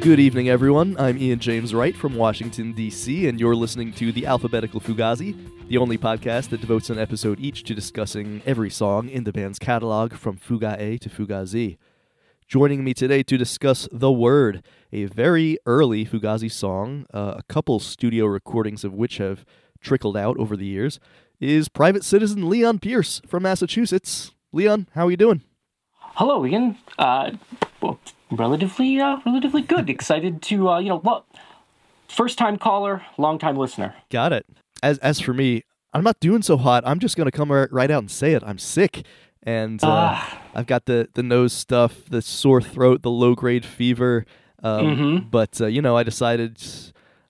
Good evening, everyone. I'm Ian James Wright from Washington, D.C., and you're listening to The Alphabetical Fugazi, the only podcast that devotes an episode each to discussing every song in the band's catalog from Fuga A to Fuga Z. Joining me today to discuss The Word, a very early Fugazi song, uh, a couple studio recordings of which have trickled out over the years, is private citizen Leon Pierce from Massachusetts. Leon, how are you doing? Hello, Ian. Uh, well, relatively, uh, relatively good. Excited to, uh, you know, lo- first time caller, long time listener. Got it. As as for me, I'm not doing so hot. I'm just gonna come right out and say it. I'm sick, and uh, Ah. I've got the the nose stuff, the sore throat, the low grade fever. Um, Mhm. But uh, you know, I decided,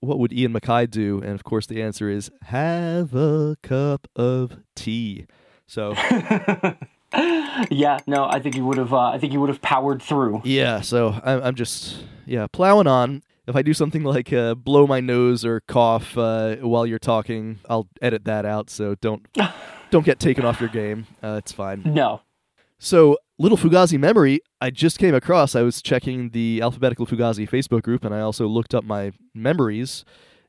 what would Ian MacKaye do? And of course, the answer is have a cup of tea. So yeah, no, I think you would have. Uh, I think you would have powered through. yeah, so I'm I'm just yeah plowing on. If I do something like uh, blow my nose or cough uh, while you're talking, I'll edit that out. So don't don't get taken off your game. Uh, it's fine. No. So, little Fugazi memory, I just came across. I was checking the Alphabetical Fugazi Facebook group, and I also looked up my memories.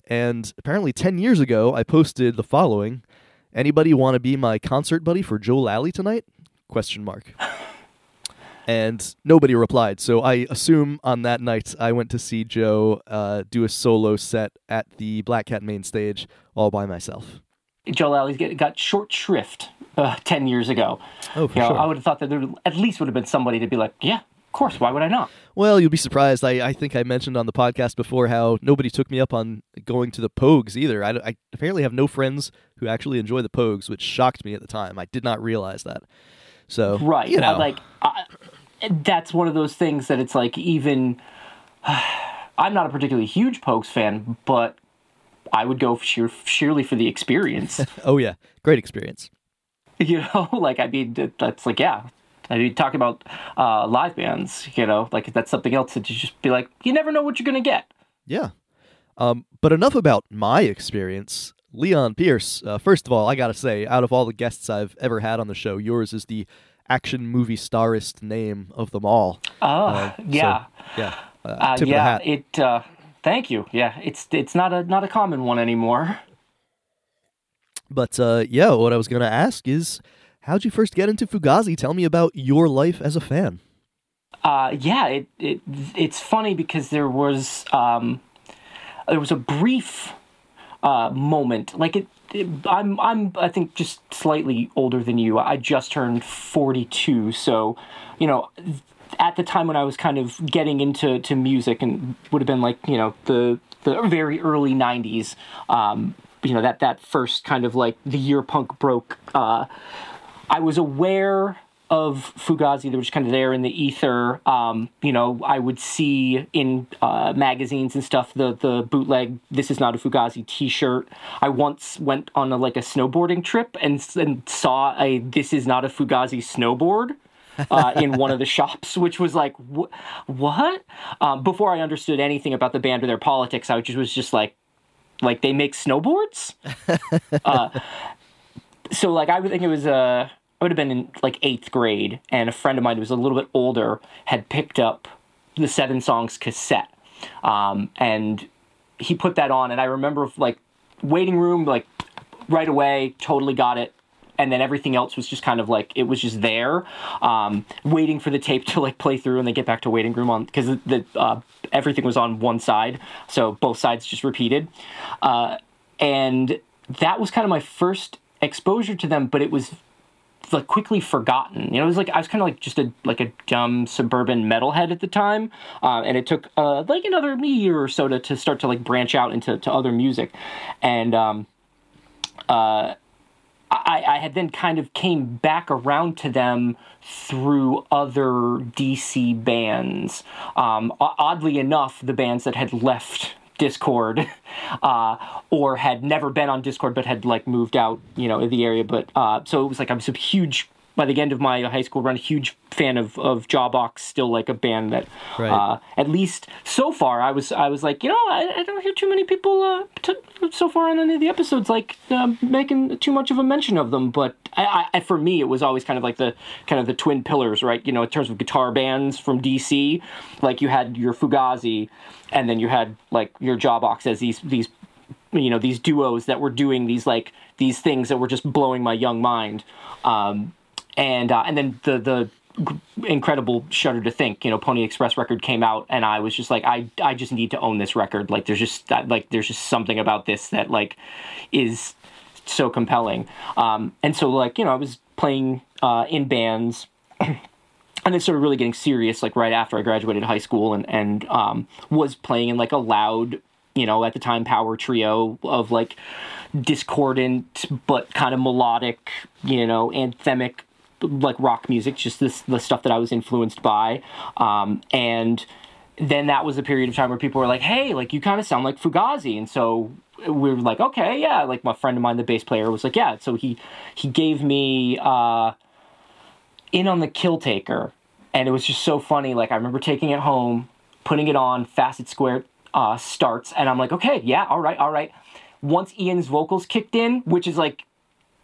And apparently, 10 years ago, I posted the following Anybody want to be my concert buddy for Joe Lally tonight? Question mark. And nobody replied. So I assume on that night I went to see Joe uh, do a solo set at the Black Cat main stage all by myself. Joe get, got short shrift uh, 10 years ago. Oh, for You know, sure. I would have thought that there at least would have been somebody to be like, yeah, of course, why would I not? Well, you'll be surprised. I, I think I mentioned on the podcast before how nobody took me up on going to the Pogues either. I, I apparently have no friends who actually enjoy the Pogues, which shocked me at the time. I did not realize that. So, Right. you know, like, I, that's one of those things that it's like, even. I'm not a particularly huge Pogues fan, but I would go sheer, sheerly for the experience. oh yeah, great experience. you know like i mean that's like yeah i mean talk about uh live bands you know like that's something else that you just be like you never know what you're gonna get Yeah. Um, but enough about my experience. Leon Pierce, uh, first of all, I gotta say, out of all the guests I've ever had on the show, yours is the action movie starist name of them all. oh Uh, so, yeah yeah. Uh, uh, tip of the yeah hat. it uh thank you yeah it's it's not a not a common one anymore But uh, yeah, what I was going to ask is, how'd you first get into Fugazi? Tell me about your life as a fan. uh yeah it, it it's funny because there was um there was a brief uh moment. Like it, it i'm i'm i think just slightly older than you. I just turned 42 so you know at the time when i was kind of getting into to music and would have been like you know the the very early 90s um you know that that first kind of like the year punk broke uh I was aware of Fugazi. They were just kind of there in the ether. Um, you know, I would see in uh, magazines and stuff the the bootleg "This is not a Fugazi" T-shirt. I once went on a, like a snowboarding trip and, and saw a "This is not a Fugazi" snowboard. uh, in one of the shops, which was like, wh- what? Um, before I understood anything about the band or their politics, I just was just like, like they make snowboards. so like I would think it was uh I would have been in like eighth grade, and a friend of mine who was a little bit older had picked up the Seven Songs cassette, um, and he put that on, and I remember like waiting room like right away, totally got it. And then everything else was just kind of like it was just there, um, waiting for the tape to like play through and then get back to waiting room on because the uh, everything was on one side, so both sides just repeated. Uh, and that was kind of my first exposure to them but it was like quickly forgotten you know it was like i was kind of like just a like a dumb suburban metalhead at the time uh, and it took uh, like another year or so to, to start to like branch out into to other music and um uh I, I had then kind of came back around to them through other DC bands. Um, oddly enough, the bands that had left Dischord, uh, or had never been on Dischord but had like moved out, you know, in the area. But uh, so it was like I was a huge by the end of my high school run, a huge fan of of Jawbox. Still like a band that, Right. uh, at least so far, I was I was like, you know, I, I don't hear too many people uh, t- so far on any of the episodes like uh, making too much of a mention of them. But I, I, for me, it was always kind of like the kind of the twin pillars, right? You know, in terms of guitar bands from DC, like you had your Fugazi, and then you had like your Jawbox as these these you know these duos that were doing these like these things that were just blowing my young mind um, and uh, and then the the incredible shudder to think you know pony express record came out and i was just like i i just need to own this record. Like there's just like there's just something about this that like is so compelling. Um, and so like you know i was playing uh, in bands and then started really getting serious like right after I graduated high school and and um, was playing in like a loud you know at the time power trio of like discordant but kind of melodic you know anthemic like rock music just this the stuff that I was influenced by. Um, and then that was a period of time where people were like hey like you kind of sound like Fugazi. And so we were like okay yeah. Like my friend of mine the bass player was like yeah. So he he gave me uh in on the kill taker. And it was just so funny. Like i remember taking it home putting it on Facet Squared uh, starts. And i'm like okay yeah all right all right. Once ian's vocals kicked in which is like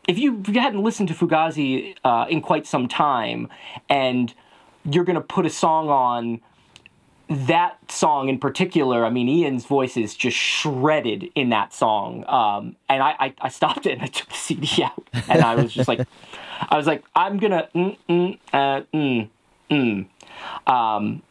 if you, hadn't listened to fugazi uh, in quite some time and you're gonna put a song on that song in particular, I mean, Ian's voice is just shredded in that song. Um, and I, I, I stopped it and I took the CD out, and I was just like, I was like, I'm gonna mm mm uh, mm mm. Um,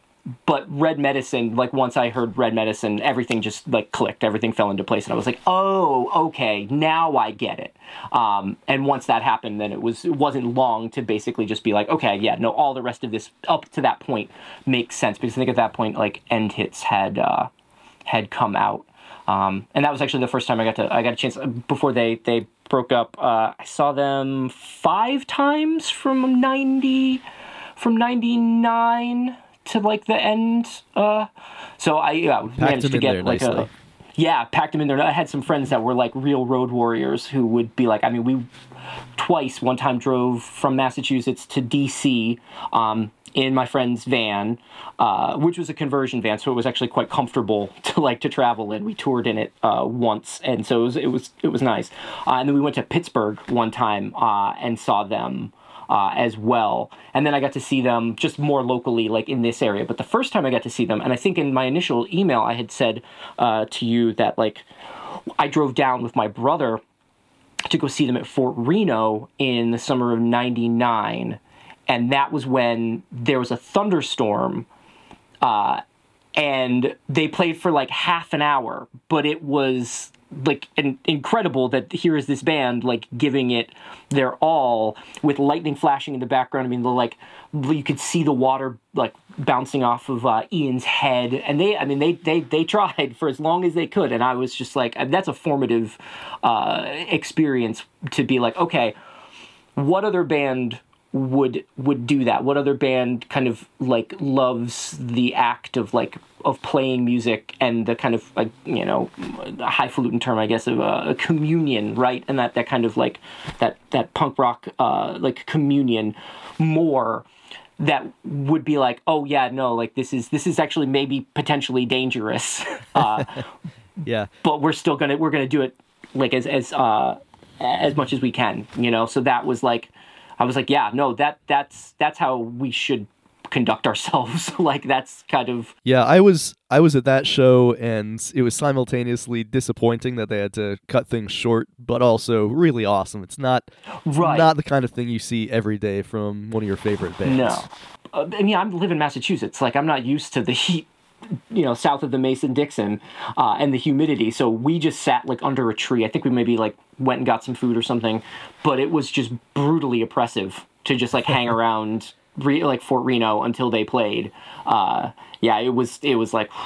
but Red Medicine, like once I heard Red Medicine, everything just like clicked, everything fell into place, and I was like, oh, okay, now I get it. Um, and once that happened, then it was it wasn't long to basically just be like, okay, yeah, no, all the rest of this up to that point makes sense because I think at that point, like End Hits had uh, had come out, um, and that was actually the first time I got to I got a chance before they they broke up. Uh, I saw them five times from ninety from ninety nine to like the end. Uh, so I yeah, managed to get like nicely. a yeah, packed them in there. I had some friends that were like real road warriors who would be like, I mean, we twice, one time drove from Massachusetts to DC um, in my friend's van, uh, which was a conversion van, so it was actually quite comfortable to like to travel in. We toured in it uh, once, and so it was it was, it was nice. Uh, and then we went to Pittsburgh one time uh, and saw them uh, as well. And then I got to see them just more locally, like in this area. But the first time I got to see them, and I think in my initial email I had said uh, to you that like I drove down with my brother to go see them at Fort Reno in the summer of '99, and that was when there was a thunderstorm. Uh, and they played for like half an hour, but it was like an, incredible that here is this band like giving it their all with lightning flashing in the background. I mean, the like you could see the water like bouncing off of uh, Ian's head, and they, I mean, they they they tried for as long as they could, and I was just like, that's a formative uh, experience to be like, okay, what other band would would do that? What other band kind of like loves the act of like of playing music and the kind of like you know a highfalutin term i guess of uh, a communion right? And that that kind of like that that punk rock uh like communion more that would be like oh yeah no like this is this is actually maybe potentially dangerous. Uh Yeah. but we're still gonna we're gonna do it like as as uh as much as we can you know? So that was like i was like yeah no that that's that's how we should conduct ourselves like that's kind of Yeah, I was I was at that show and it was simultaneously disappointing that they had to cut things short, but also really awesome. It's not Right. not the kind of thing you see every day from one of your favorite bands. no uh, i mean i live in massachusetts like i'm not used to the heat you know south of the mason dixon uh, and the humidity so we just sat like under a tree i think we maybe like went and got some food or something but it was just brutally oppressive to just like hang around re- like fort reno until they played uh, yeah it was it was like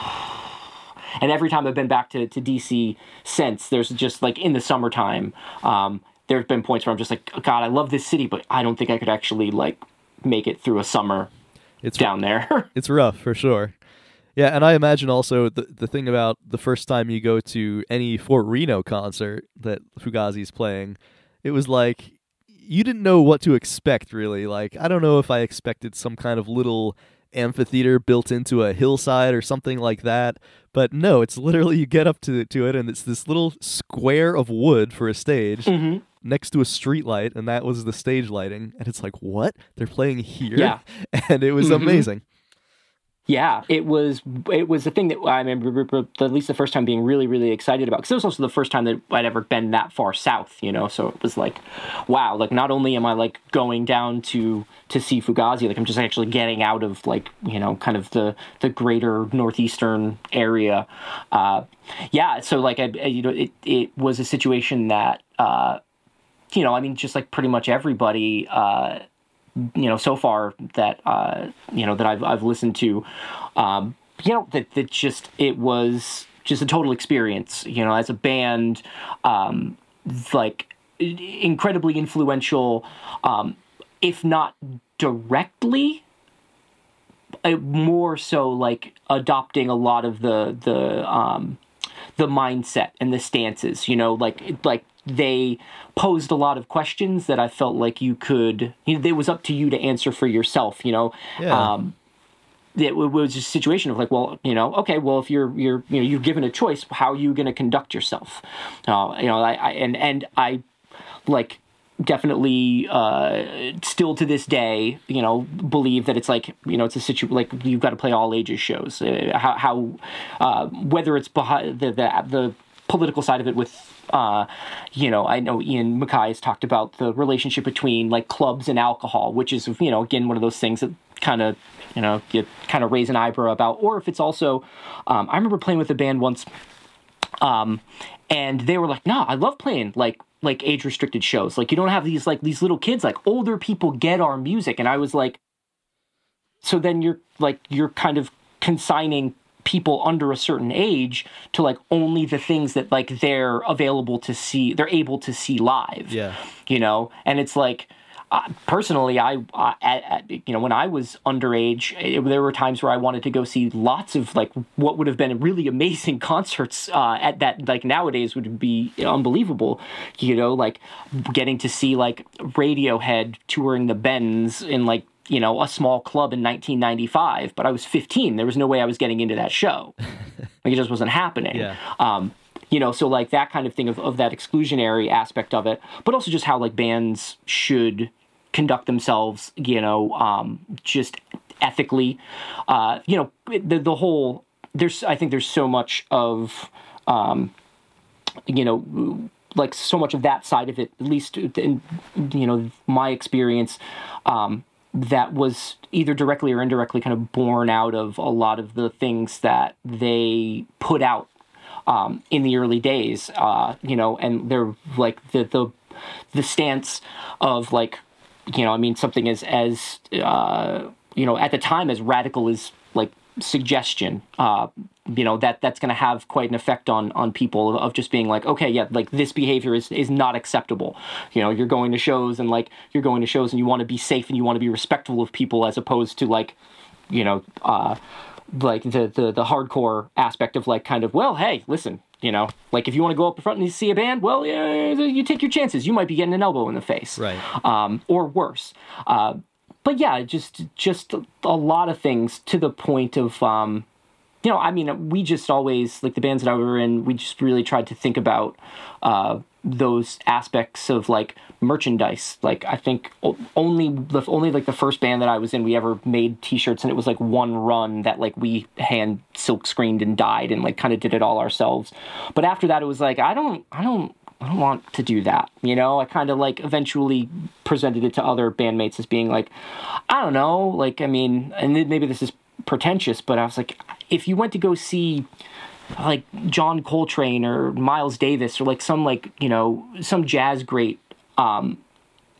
and every time I've been back to, to DC since, there's just like in the summertime, um, there have been points where I'm just like, God, I love this city, but I don't think I could actually like make it through a summer It's down there. it's rough for sure. Yeah, and I imagine also the the thing about the first time you go to any Fort Reno concert that Fugazi's playing, it was like you didn't know what to expect really. Like I don't know if I expected some kind of little amphitheater built into a hillside or something like that. But no, it's literally you get up to to it and it's this little square of wood for a stage Mm-hmm. next to a street light, and that was the stage lighting. And it's like, what? They're playing here? Yeah. And it was Mhm. amazing. Yeah, it was it was the thing that I remember at least the first time being really really excited about because it was also the first time that I'd ever been that far south, you know. So it was like, wow, like not only am I like going down to to see Fugazi, like I'm just actually getting out of like you know kind of the the greater northeastern area. Uh, yeah, so like I, you know it it was a situation that uh, you know I mean just like pretty much everybody. Uh, you know so far that uh you know that I've I've listened to um you know that that just it was just a total experience you know as a band um like incredibly influential um if not directly uh, more so like adopting a lot of the the um the mindset and the stances you know like like they posed a lot of questions that I felt like you could you know, it was up to you to answer for yourself you know Yeah. um it w- was a situation of like, well, you know, okay, well, if you're you're you know you're given a choice, how are you going to conduct yourself? Uh, you know, I, I and and I like definitely uh, still to this day, you know, believe that it's like you know it's a situ like you've got to play all ages shows. Uh, how how uh, whether it's behind the the the political side of it with uh, you know, I know Ian MacKaye has talked about the relationship between like clubs and alcohol, which is, you know, again, one of those things that kind of, you know, you kind of raise an eyebrow about. Or if it's also, um, I remember playing with a band once, um, and they were like, no, I love playing like, like age restricted shows. Like, you don't have these, like, these little kids, like, older people get our music. And I was like, so then you're like, you're kind of consigning people under a certain age to like only the things that like they're available to see they're able to see live. Yeah. you know? And it's like uh, personally i at, at, you know when i was underage it, there were times where i wanted to go see lots of like what would have been really amazing concerts uh, at that like nowadays would be unbelievable. You know like getting to see like radiohead touring the bends in like you know a small club in 1995 but i was 15 there was no way i was getting into that show. Like it just wasn't happening. Yeah. um, you know so like that kind of thing of, of that exclusionary aspect of it but also just how like bands should conduct themselves you know um, just ethically. Uh, you know the, the whole there's i think there's so much of um, you know like so much of that side of it at least in you know my experience um, that was either directly or indirectly kind of born out of a lot of the things that they put out um, in the early days, uh, you know, and they're like the the the stance of like, you know, I mean, something as as uh, you know at the time as radical as suggestion, uh, you know, that that's going to have quite an effect on on people of just being like, okay, yeah, like this behavior is is not acceptable. You know, you're going to shows and like you're going to shows and you want to be safe and you want to be respectful of people as opposed to like, you know, uh, like the, the the hardcore aspect of like kind of well hey listen you know like if you want to go up in front and see a band well yeah, you take your chances you might be getting an elbow in the face Right. um, or worse uh, but yeah just just a lot of things to the point of um, you know i mean we just always like the bands that i were in we just really tried to think about uh, those aspects of like merchandise. Like i think only the only like the first band that i was in we ever made t-shirts and it was like one run that like we hand silk screened and dyed and like kind of did it all ourselves. But after that it was like i don't i don't I don't want to do that. You know, I kind of like eventually presented it to other bandmates as being like, I don't know, like, I mean, and maybe this is pretentious, but I was like, if you went to go see like John Coltrane or Miles Davis or like some like, you know, some jazz great, um,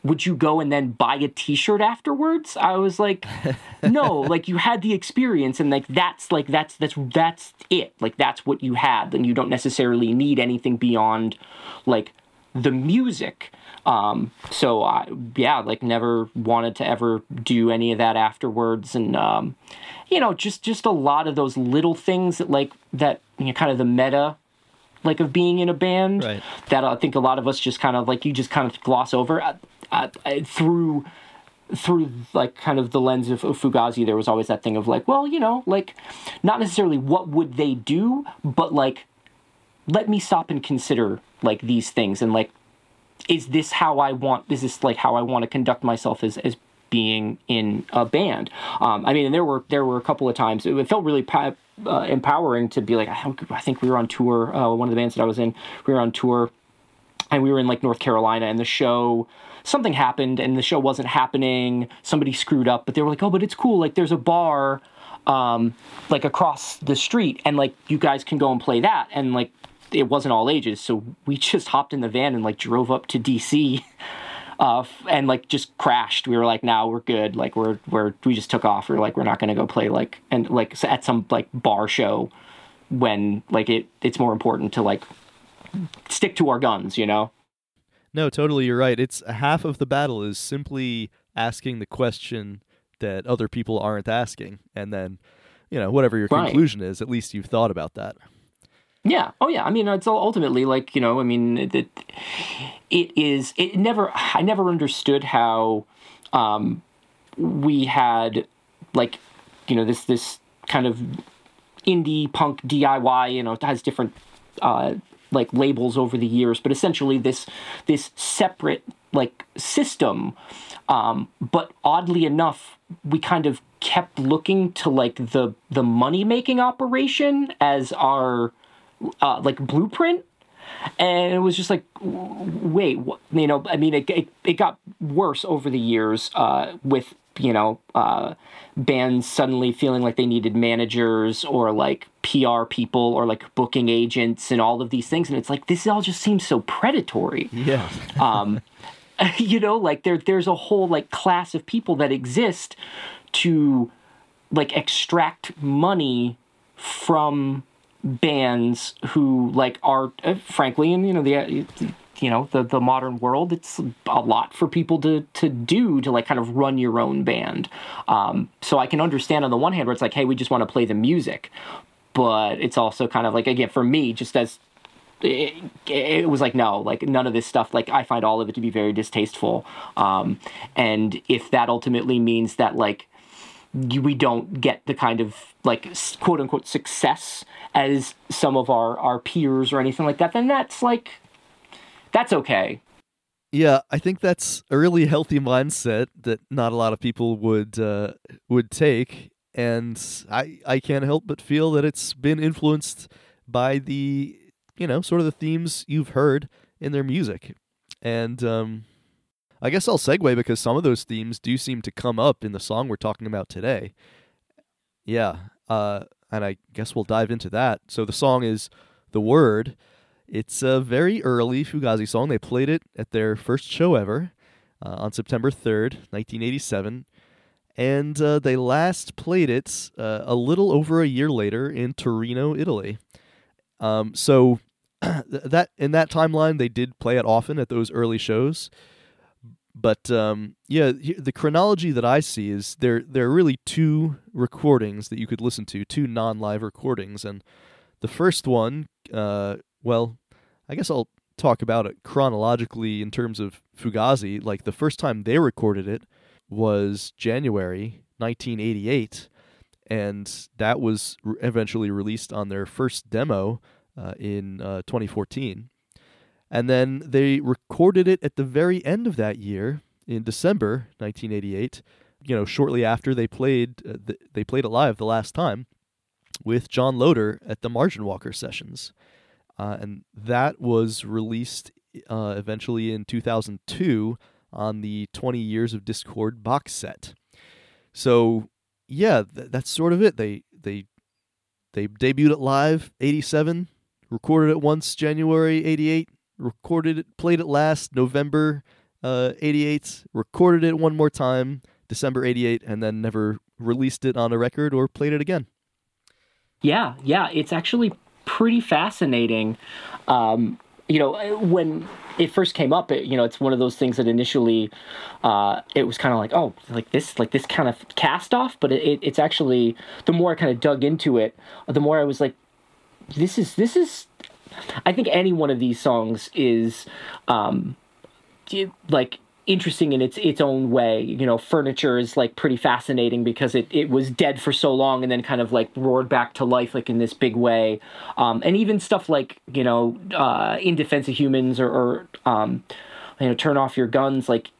would you go and then buy a t-shirt afterwards i was like no like you had the experience and like that's like that's that's that's it like that's what you had and you don't necessarily need anything beyond like the music um so i yeah like never wanted to ever do any of that afterwards and um you know just just a lot of those little things that like that you know kind of the meta like of being in a band Right. that I think a lot of us just kind of like you just kind of gloss over. I, uh, through through like kind of the lens of, of Fugazi, there was always that thing of like, well, you know, like not necessarily what would they do, but like let me stop and consider like these things and like is this how I want is this like how I want to conduct myself as as being in a band? Um, I mean and there were there were a couple of times it felt really pa- uh, empowering to be like I think we were on tour uh, one of the bands that I was in we were on tour and we were in like North Carolina and the show something happened and the show wasn't happening somebody screwed up but they were like oh but it's cool like there's a bar um, like across the street and like you guys can go and play that and like it wasn't all ages, so we just hopped in the van and like drove up to DC. Uh, and like just crashed. We were like, "Now we're good." Like we're we're we just took off. We are like, "We're not gonna go play like and like at some like bar show when like it it's more important to like stick to our guns," you know. No, totally, you're right. It's half of the battle is simply asking the question that other people aren't asking, and then you know whatever your right. conclusion is, at least you've thought about that. Yeah. Oh, yeah. I mean, it's ultimately like you know. I mean, it, it is. It never. I never understood how um, we had like you know this this kind of indie punk DIY. You know, it has different uh, like labels over the years, but essentially this this separate like system. Um, but oddly enough, we kind of kept looking to like the the money making operation as our uh, like blueprint and it was just like wait what, you know i mean it, it, it got worse over the years uh, with you know uh, bands suddenly feeling like they needed managers or like pr people or like booking agents and all of these things. And it's like this all just seems so predatory. Yeah. Um, you know like there there's a whole like class of people that exist to like extract money from bands who like are uh, frankly in you know the uh, you know the the modern world it's a lot for people to to do to like kind of run your own band. Um, so i can understand on the one hand where it's like hey we just want to play the music but it's also kind of like again for me just as it, it, was like no like none of this stuff like i find all of it to be very distasteful. Um, and if that ultimately means that like we don't get the kind of like quote unquote success as some of our our peers or anything like that, then that's like that's okay. Yeah, I think that's a really healthy mindset that not a lot of people would uh, would take, and I I can't help but feel that it's been influenced by the you know sort of the themes you've heard in their music, and um, I guess I'll segue because some of those themes do seem to come up in the song we're talking about today. Yeah, uh, and I guess we'll dive into that. So the song is The Word. It's a very early Fugazi song. They played it at their first show ever uh, on September 3rd, 1987. And uh, they last played it uh, a little over a year later in Torino, Italy. Um, so that in that timeline, they did play it often at those early shows. But um, yeah, the chronology that I see is there. There are really two recordings that you could listen to, two non-live recordings, and the first one, uh, well, I guess I'll talk about it chronologically in terms of Fugazi. Like the first time they recorded it was January 1988, and that was re- eventually released on their first demo uh, in uh, 2014. And then they recorded it at the very end of that year in December 1988. You know, shortly after they played, uh, th- they played it live the last time with John Loder at the Margin Walker sessions, uh, and that was released uh, eventually in 2002 on the 20 Years of Dischord box set. So, yeah, th- that's sort of it. They they they debuted it live 87, recorded it once January 88, recorded it, played it last November uh, 88, recorded it one more time December 88, and then never released it on a record or played it again. Yeah, yeah, it's actually pretty fascinating. Um, you know, when it first came up, it, you know, it's one of those things that initially uh, it was kind of like, oh, like this, like this kind of cast off. But it, it's actually the more I kind of dug into it, the more I was like, this is this is I think any one of these songs is um, like interesting in its its own way. You know, furniture is like pretty fascinating because it, it was dead for so long and then kind of like roared back to life like in this big way. Um, and even stuff like you know, uh, in defense of humans or, or um, you know, turn off your guns. Like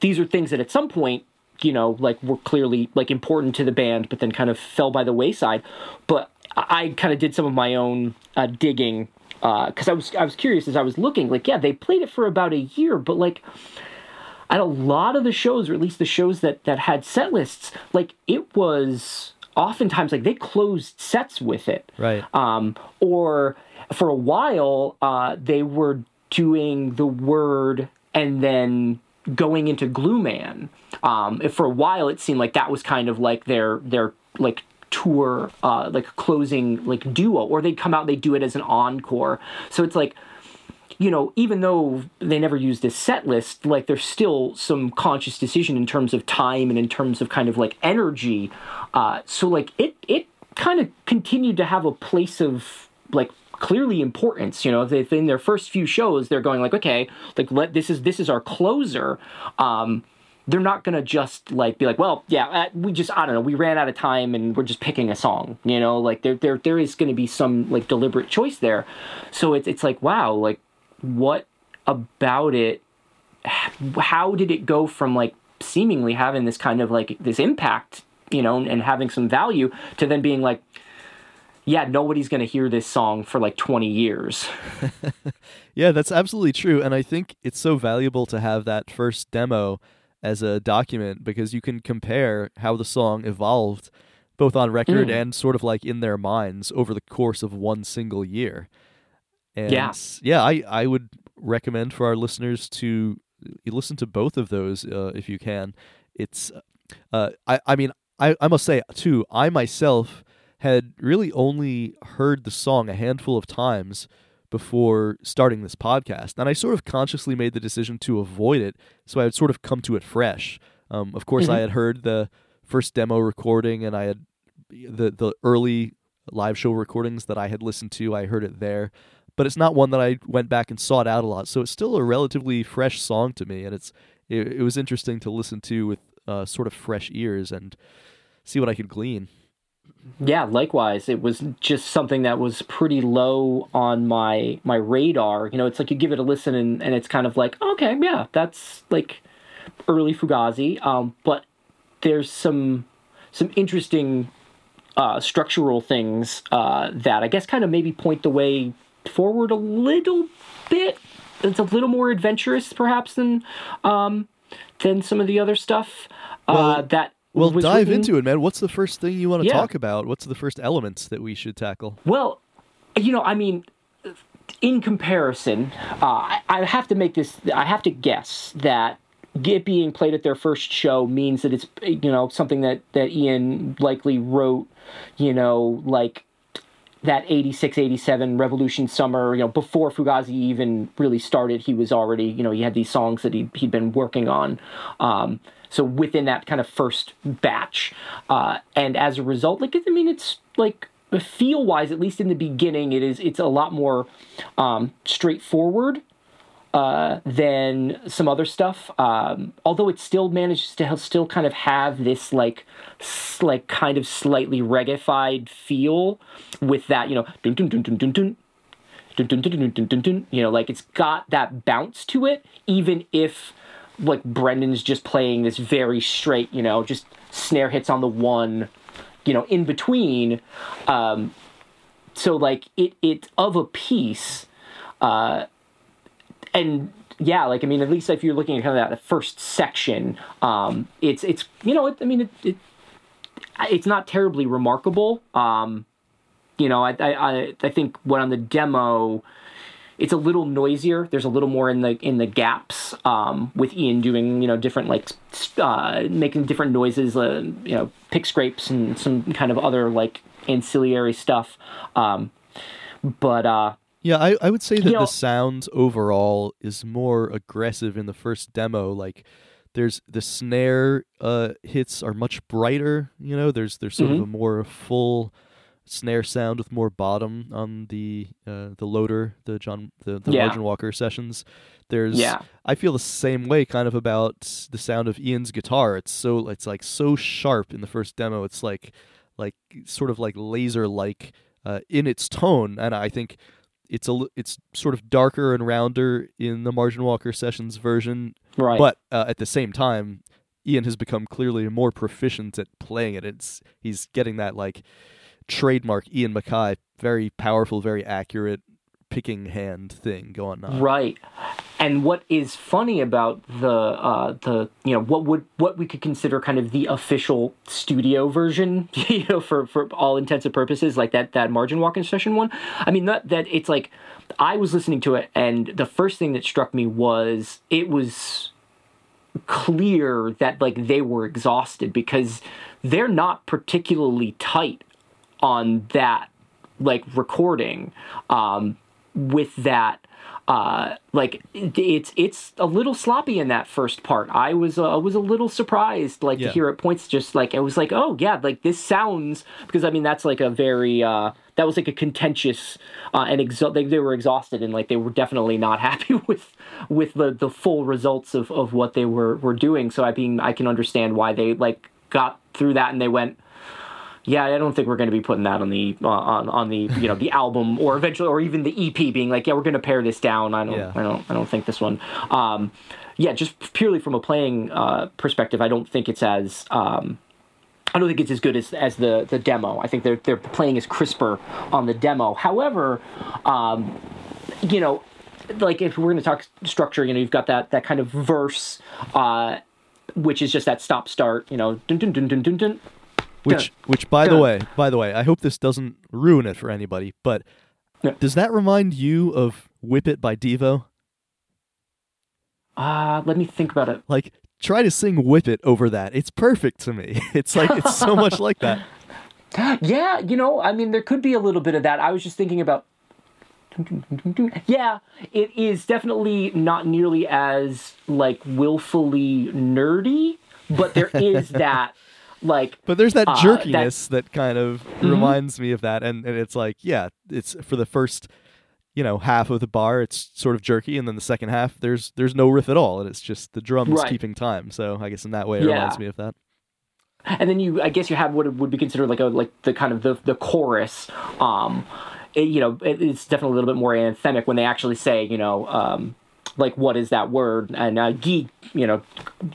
these are things that at some point you know like were clearly like important to the band, but then kind of fell by the wayside. But I kind of did some of my own uh, digging because uh, I was I was curious as I was looking. Like, yeah, they played it for about a year, but like at a lot of the shows, or at least the shows that that had set lists, like it was oftentimes like they closed sets with it, right? Um, or for a while, uh, they were doing the word and then going into Glue Man. Um, for a while, it seemed like that was kind of like their their like tour, uh, like closing like duo, or they'd come out they do it as an encore. So it's like you know, even though they never used this set list, like there's still some conscious decision in terms of time and in terms of kind of like energy. Uh, so like it it kind of continued to have a place of like clearly importance. You know, if in their first few shows they're going like, okay, like let this is this is our closer. Um, they're not gonna just like be like, well, yeah, uh, we just I don't know, we ran out of time and we're just picking a song. You know, like there there there is gonna be some like deliberate choice there. So it's it's like wow, like what about it how did it go from like seemingly having this kind of like this impact you know and having some value to then being like yeah nobody's going to hear this song for like 20 years yeah that's absolutely true and i think it's so valuable to have that first demo as a document because you can compare how the song evolved both on record mm. and sort of like in their minds over the course of one single year and yeah, yeah I, I would recommend for our listeners to listen to both of those uh, if you can. It's, uh, I, I mean, I, I must say too, I myself had really only heard the song a handful of times before starting this podcast, and I sort of consciously made the decision to avoid it, so I would sort of come to it fresh. Um, of course, mm-hmm. I had heard the first demo recording, and I had the the early live show recordings that I had listened to. I heard it there, but it's not one that I went back and sought out a lot. So it's still a relatively fresh song to me, and it's it, it was interesting to listen to with uh, sort of fresh ears and see what I could glean. Yeah, likewise, it was just something that was pretty low on my my radar. You know, it's like you give it a listen and, and it's kind of like, okay, yeah, that's like early Fugazi. Um, but there's some some interesting uh, structural things uh, that I guess kind of maybe point the way forward a little bit. It's a little more adventurous, perhaps, than um, than some of the other stuff uh, well, that. Well, dive written. into it, man. What's the first thing you want to yeah. talk about? What's the first elements that we should tackle? Well, you know, I mean, in comparison, uh, I, I have to make this. I have to guess that it being played at their first show means that it's you know something that that Ian likely wrote, you know, like that 86 87 revolution summer you know before fugazi even really started he was already you know he had these songs that he, he'd been working on um, so within that kind of first batch uh, and as a result like i mean it's like feel wise at least in the beginning it is it's a lot more um, straightforward uh, than some other stuff. Um, although it still manages to still kind of have this like like kind of slightly reggaeified feel with that you know dun dun dun dun dun dun. Dun, dun, dun, dun, dun, dun, dun, you know, like it's got that bounce to it, even if like Brendan's just playing this very straight, you know, just snare hits on the one, you know, in between. Um, so like it it's of a piece. Uh, and yeah, like I mean, at least if you're looking at kind of that first section, um, it's it's you know, it, I mean, it, it it's not terribly remarkable. Um, you know, I, I I think what on the demo, it's a little noisier. There's a little more in the in the gaps um, with Ian doing you know different like uh, making different noises, uh, you know, pick scrapes and some kind of other like ancillary stuff. Um, but uh, yeah, I, I would say that you know, the sound overall is more aggressive in the first demo. Like there's the snare uh, hits are much brighter, you know, there's there's sort mm-hmm. of a more full snare sound with more bottom on the uh, the Loder, the John the, the Yeah. Margin Walker sessions. There's Yeah. I feel the same way kind of about the sound of Ian's guitar. It's so it's like so sharp in the first demo. It's like like sort of like laser like uh, in its tone, and I think it's a it's sort of darker and rounder in the Margin Walker sessions version. Right. But uh, at the same time, Ian has become clearly more proficient at playing it. It's he's getting that like trademark Ian MacKaye, very powerful, very accurate picking hand thing going on. Right. And what is funny about the uh, the you know what would what we could consider kind of the official studio version, you know, for for all intents and purposes, like that that margin walking session one. I mean that that it's like I was listening to it, and the first thing that struck me was it was clear that like they were exhausted because they're not particularly tight on that like recording um with that uh like it's it's a little sloppy in that first part i was uh, was a little surprised like Yeah. to hear at points just like it was like oh yeah like this sounds because i mean that's like a very uh that was like a contentious uh, and exha- they, they were exhausted and like they were definitely not happy with with the the full results of of what they were were doing so i mean i can understand why they like got through that and they went yeah, I don't think we're going to be putting that on the uh, on on the you know the album or eventually or even the EP being like yeah we're going to pare this down. I don't Yeah. I don't I don't think this one. Um, yeah, just purely from a playing uh, perspective, I don't think it's as um, I don't think it's as good as as the the demo. I think they're they're playing as crisper on the demo. However, um, you know, like if we're going to talk structure, you know, you've got that that kind of verse. Uh, which is just that stop start, you know, dun dun dun dun dun dun. Which, Dun. which, by the way, by the way, I hope this doesn't ruin it for anybody. But Yeah. does that remind you of "Whip It" by Devo? Uh, let me think about it. Like, try to sing "Whip It" over that. It's perfect to me. It's like it's so much like that. Yeah, you know, I mean, there could be a little bit of that. I was just thinking about. Yeah, it is definitely not nearly as like willfully nerdy, but there is that like But there's that Uh, jerkiness that, kind of Mm-hmm. reminds me of that, and, and it's like, yeah, it's for the first, you know, half of the bar, it's sort of jerky, and then the second half, there's there's no riff at all, and it's just the drums Right. keeping time. So I guess in that way, it Yeah. reminds me of that. and then you i guess you have what would be considered like a like the kind of the the chorus um it, you know it, it's definitely a little bit more anthemic when they actually say you know um like what is that word and uh Guy, you know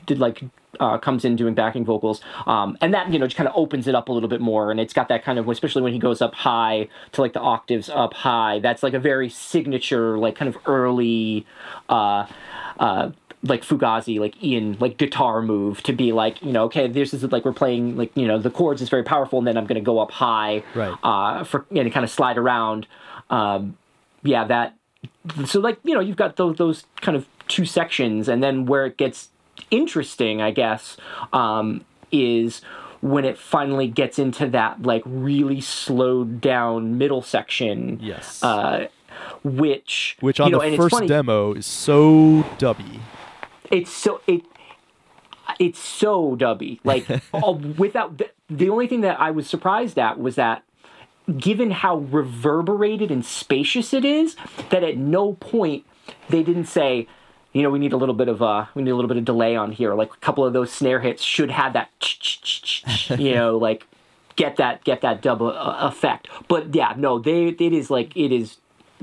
did like uh, comes in doing backing vocals um and that you know just kind of opens it up a little bit more and it's got that kind of especially when he goes up high to like the octaves up high that's like a very signature like kind of early uh uh like Fugazi, like Ian, like guitar move to be like, you know, okay, this is like we're playing like, you know, the chords is very powerful, and then I'm gonna go up high, Right. Uh, for know, kind of slide around. Um, yeah, that. So like you know, you've got those those kind of two sections, and then where it gets interesting, I guess, um, is when it finally gets into that like really slowed down middle section. Yes. Uh, which Which on you know, the first funny- demo is so dubby. it's so it it's so dubby like without the, the only thing that i was surprised at was that given how reverberated and spacious it is that at no point they didn't say you know we need a little bit of uh we need a little bit of delay on here like a couple of those snare hits should have that you know like get that get that dub uh, effect but yeah no they it is like it is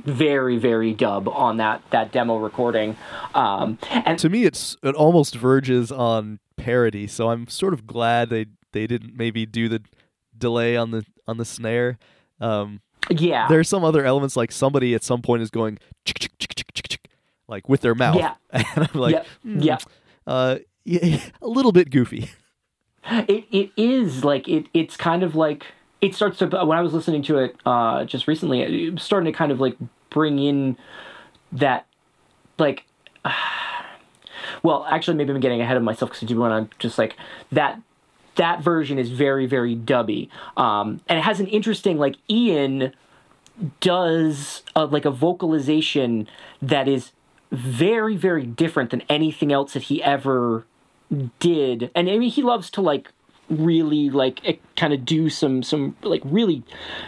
very very dub on that that demo recording um and To me, it's it almost verges on parody. So I'm sort of glad they they didn't maybe do the delay on the on the snare. Um, yeah there's some other elements like somebody at some point is going like with their mouth, Yeah. and I'm like, Yep. hmm, Yep. uh, yeah, a little bit goofy. It it is like it it's kind of like it starts to when I was listening to it uh just recently it was starting to kind of like bring in that like well actually maybe I'm getting ahead of myself because I do want to just like that that version is very very dubby um and it has an interesting like Ian does a, like a vocalization that is very very different than anything else that he ever did and I mean he loves to like really like kind of do some some like really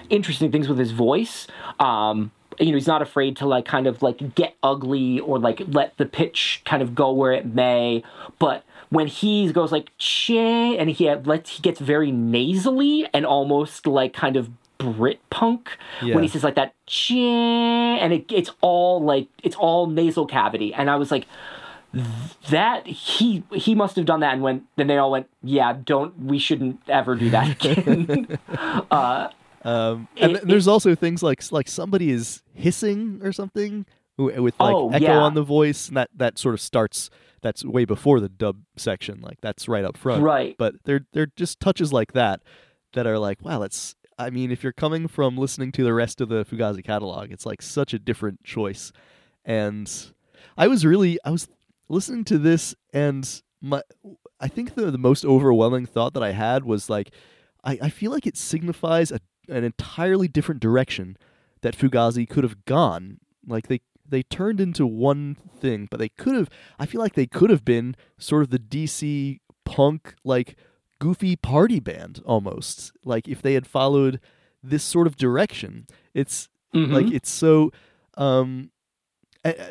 interesting things with his voice. Um, you know, he's not afraid to like kind of like get ugly or like let the pitch kind of go where it may. But when he goes like che and he lets he gets very nasally and almost like kind of Brit punk Yeah. when he says like that and it, it's all like it's all nasal cavity and I was like that he he must have done that and went then they all went yeah don't we shouldn't ever do that again Um, and It- th- there's also things like like somebody is hissing or something with like Oh, echo yeah. on the voice, and that that sort of starts. That's way before the dub section. Like that's right up front. Right. But they're they're just touches like that that are like, wow, that's. I mean, if you're coming from listening to the rest of the Fugazi catalog, it's like such a different choice. And I was really I was listening to this, and my I think the the most overwhelming thought that I had was like, I, I feel like it signifies a, an entirely different direction that Fugazi could have gone. Like they they turned into one thing, but they could have. I feel like they could have been sort of the DC punk like goofy party band almost. Like if they had followed this sort of direction. It's Mhm. like it's so um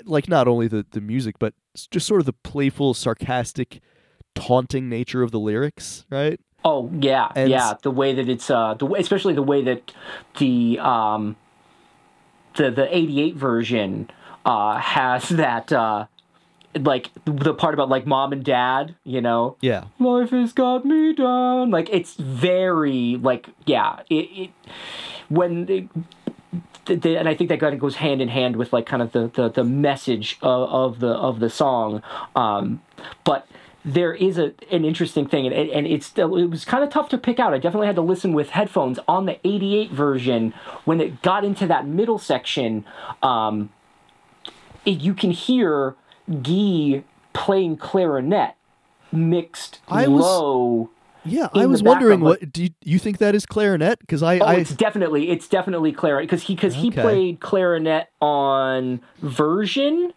like not only the the music but just sort of the playful sarcastic taunting nature of the lyrics, right? Oh yeah, And- yeah. The way that it's uh, the way, especially the way that the um, the the '88 version uh has that uh, like the part about like mom and dad. You know, Yeah. life has got me down. Like it's very like yeah. It, it when. It, the, the, and I think that kind of goes hand in hand with like kind of the the, the message of, of the of the song. Um, but there is a an interesting thing, and, and it's still it was kind of tough to pick out. I definitely had to listen with headphones on the '88 version when it got into that middle section. Um, it, you can hear Guy playing clarinet mixed I was- low. Yeah, I was wondering what do you, you think that is clarinet? Because I, Oh, I it's definitely it's definitely clarinet because he because he played clarinet on version.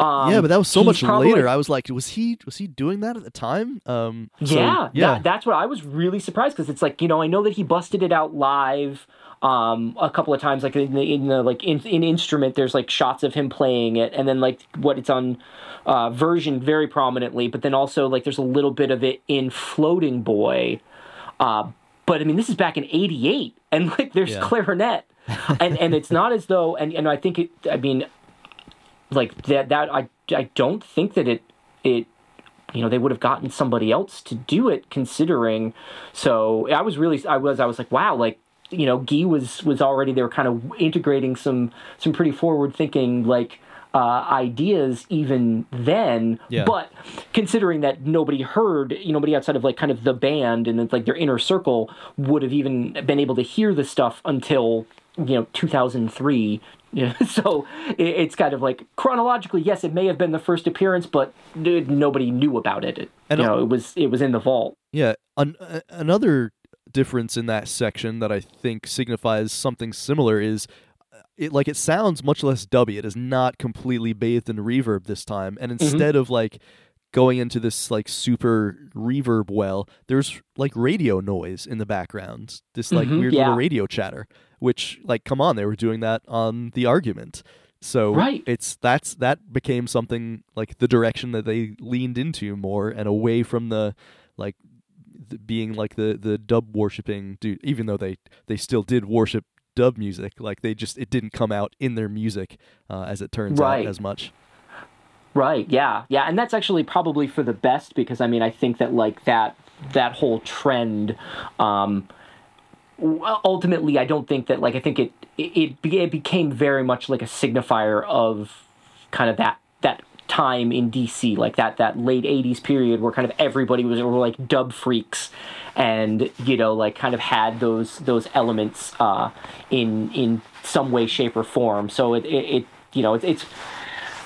Um, yeah, but that was so much probably- later. I was like, was he was he doing that at the time? Um, so, yeah, yeah, That, that's what I was really surprised because it's like you know I know that he busted it out live um, a couple of times like in the in the like in, in instrument there's like shots of him playing it and then like what it's on uh, version very prominently but then also like there's a little bit of it in Floating Boy. Uh, but I mean, this is back in '88, and like there's Yeah. clarinet, and and it's not as though, and and I think it. I mean, like that that I I don't think that it it you know they would have gotten somebody else to do it considering so i was really i was i was like wow like you know guy was was already they were kind of integrating some some pretty forward thinking like uh, ideas even then Yeah. but considering that nobody heard you know, nobody outside of like kind of the band and it's like their inner circle would have even been able to hear the stuff until you know 2003 yeah, so it's kind of like chronologically, yes, it may have been the first appearance, but nobody knew about it. It- And you know, it was it was in the vault. Yeah, an, another difference in that section that I think signifies something similar is uh, it like it sounds much less dubby. It is not completely bathed in reverb this time, and instead of like going into this like super reverb well, there's like radio noise in the background. This like Mhm, weird yeah. little radio chatter, which like come on, they were doing that on the argument. So Right. it's that's that became something like the direction that they leaned into more and away from the like being like the the dub worshipping dude even though they they still did worship dub music like they just it didn't come out in their music uh, as it turns Right. out as much Right. Yeah. Yeah. And that's actually probably for the best because I mean I think that like that that whole trend. Um, ultimately, I don't think that like I think it it it, it became very much like a signifier of kind of that that time in DC, like that that late '80s period where kind of everybody was were like dub freaks, and you know like kind of had those those elements uh, in in some way, shape, or form. So it it, it you know it, it's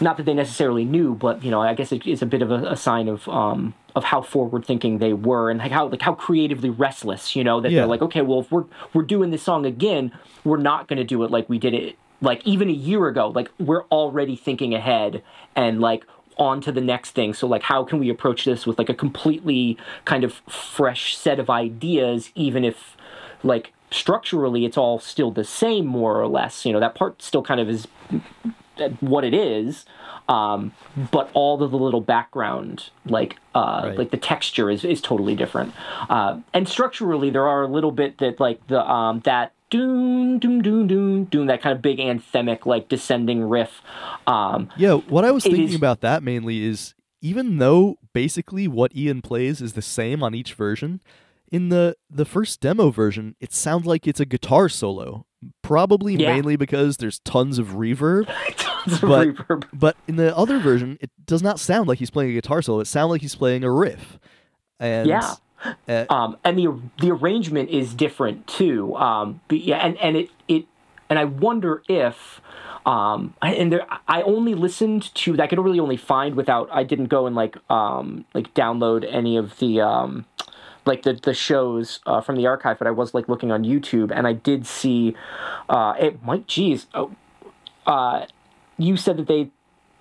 not that they necessarily knew, but you know, I guess it is a bit of a, a sign of um, of how forward thinking they were and like how like how creatively restless. You know that Yeah. they're like, okay, well, if we're we're doing this song again, we're not going to do it like we did it like even a year ago. Like we're already thinking ahead and like on to the next thing. So like how can we approach this with like a completely kind of fresh set of ideas, even if like structurally it's all still the same more or less. You know, that part still kind of is what it is. Um, but all of the little background, like uh, Right. like the texture is, is totally different. Uh, and structurally, there are a little bit that like the um, that doom doom doom doom doom that kind of big anthemic like descending riff. Um, Yeah, what I was thinking is- about that mainly is even though basically what Ian plays is the same on each version, in the the first demo version, it sounds like it's a guitar solo. Probably Yeah. mainly because there's tons of reverb, tons of But- reverb. but in the other version, it does not sound like he's playing a guitar solo. It sounds like he's playing a riff. And Yeah. Uh, um, and the the arrangement is different too. Um, yeah, and and it it and I wonder if. Um, I- and there, I only listened to. I could really only find without. I didn't go and like, um, like download any of the, um, like the the shows uh, from the archive. But I was like looking on YouTube, and I did see. Uh, it might. Geez, oh, uh, you said that they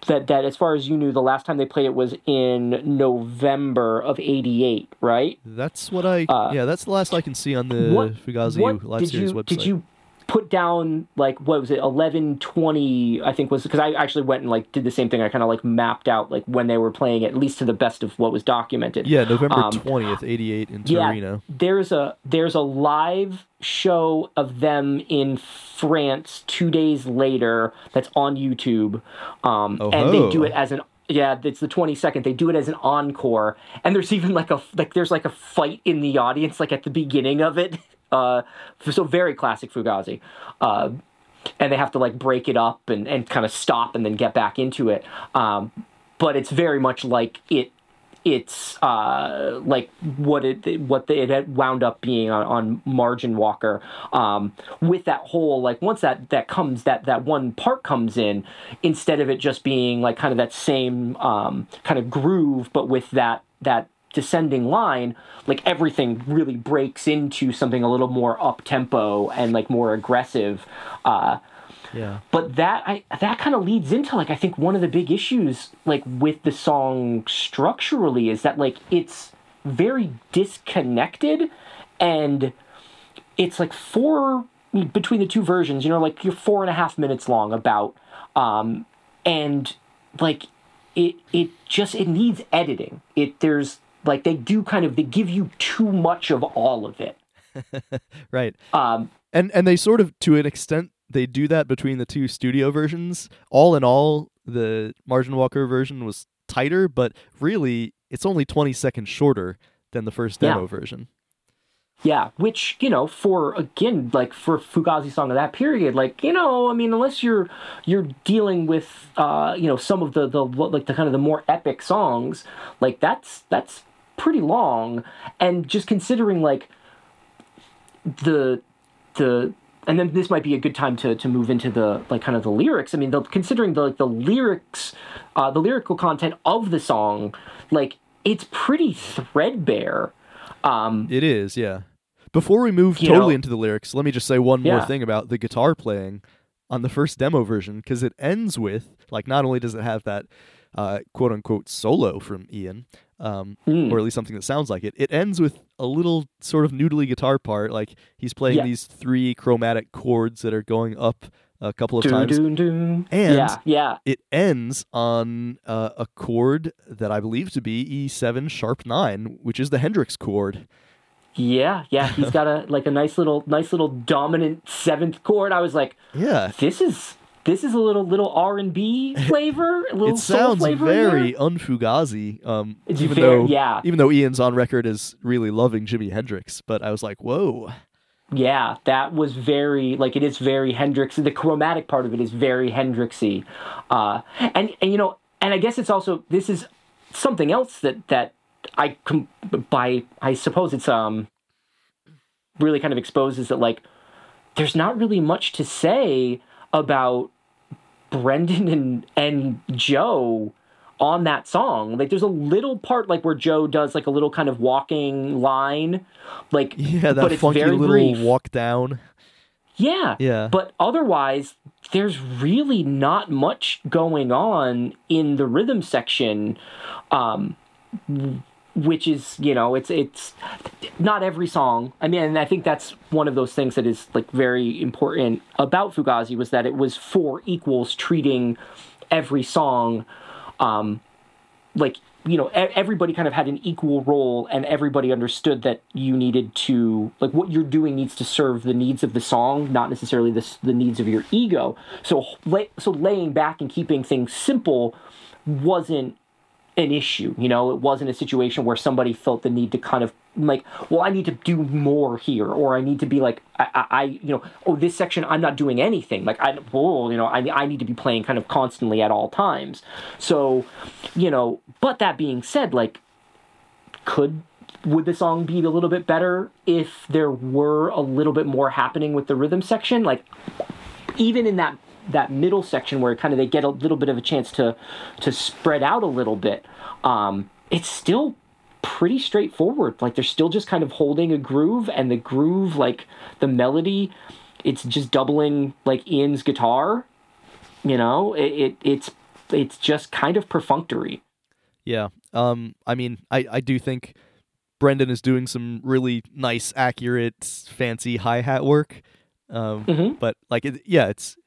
that that as far as you knew, the last time they played it was in November of '88, right? that's what I Uh, yeah, that's the last I can see on the what Fugazi what live did series you website. did you put down like what was it 1120 i think was because i actually went and like did the same thing i kind of like mapped out like when they were playing at least to the best of what was documented yeah, November um, twentieth, eighty eight in yeah Torino. there's a there's a live show of them in france two days later that's on youtube um and they do it as an yeah, it's the 22nd. They do it as an encore, and there's even like a like there's like a fight in the audience, like at the beginning of it. Uh, so very classic Fugazi. Uh, and they have to like break it up and, and kind of stop and then get back into it. Um, but it's very much like it. It's uh, like what it what the, it wound up being on, on Margin Walker. Um, with that whole like once that that comes that that one part comes in, instead of it just being like kind of that same um, kind of groove, but with that that descending line, like everything really breaks into something a little more up tempo and like more aggressive. Uh, Yeah. but that I that kind of leads into like I think one of the big issues like with the song structurally is that like it's very disconnected and it's like four between the two versions you know like you're four and a half minutes long about um and like it it just it needs editing it there's like they do kind of they give you too much of all of it Right. um and and they sort of to an extent they do that between the two studio versions all in all the margin walker version was tighter but really it's only 20 seconds shorter than the first demo Yeah. version Yeah, which you know, for again, like for Fugazi song of that period, like you know, I mean, unless you're you're dealing with uh, you know some of the the like the kind of the more epic songs, like that's that's pretty long, and just considering like the the and then this might be a good time to, to move into the like kind of the lyrics. I mean, the, considering the like the lyrics, uh, the lyrical content of the song, like it's pretty threadbare. Um, it is yeah before we move totally know- into the lyrics let me just say one more Yeah. thing about the guitar playing on the first demo version because it ends with like not only does it have that uh, quote unquote solo from ian um, Mm. or at least something that sounds like it. It ends with a little sort of noodly guitar part, like he's playing Yeah. these three chromatic chords that are going up a couple of Doo, times. doo, doo. And- yeah, yeah, It ends on uh, a chord that I believe to be E7 sharp nine, which is the Hendrix chord. yeah, yeah. He's got a like a nice little, nice little dominant seventh chord. I was like, Yeah, this is this is a little little R and B flavor, a little it soul sounds flavor very unfugazi. Um, It's even very- though yeah. even though Ian's on record as really loving Jimi Hendrix, but I was like, whoa, Yeah, that was very like it is very Hendrix. The chromatic part of it is very Hendrixy, uh, and and you know, and I guess it's also this is something else that that I com- by I suppose it's um really kind of exposes that like there's not really much to say about Brendan and and Joe on that song. Like there's a little part like where Joe does like a little kind of walking line, like yeah, but that it's funky very little brief. walk down. Yeah. Yeah. But otherwise, there's really not much going on in the rhythm section. Um, which is you know it's it's not every song. I mean and i think that's one of those things that is like very important about fugazi was that it was four equals treating every song um like you know everybody kind of had an equal role and everybody understood that you needed to like what you're doing needs to serve the needs of the song not necessarily the, the needs of your ego. So so laying back and keeping things simple wasn't an issue. You know, it wasn't a situation where somebody felt the need to kind of like, well, I need to do more here, or I need to be like, I, I, I you know, oh, this section I'm not doing anything. Like, I, oh, you know, I, I need to be playing kind of constantly at all times. So, you know, but that being said, like, could would the song be a little bit better if there were a little bit more happening with the rhythm section? Like, even in that that middle section where kind of they get a little bit of a chance to to spread out a little bit um, it's still pretty straightforward like they're still just kind of holding a groove and the groove like the melody it's just doubling like ian's guitar you know it, it it's it's just kind of perfunctory Yeah. Um. I mean, I I do think Brendan is doing some really nice, accurate, fancy hi hat work. Um. Mhm. But like, it, yeah, it's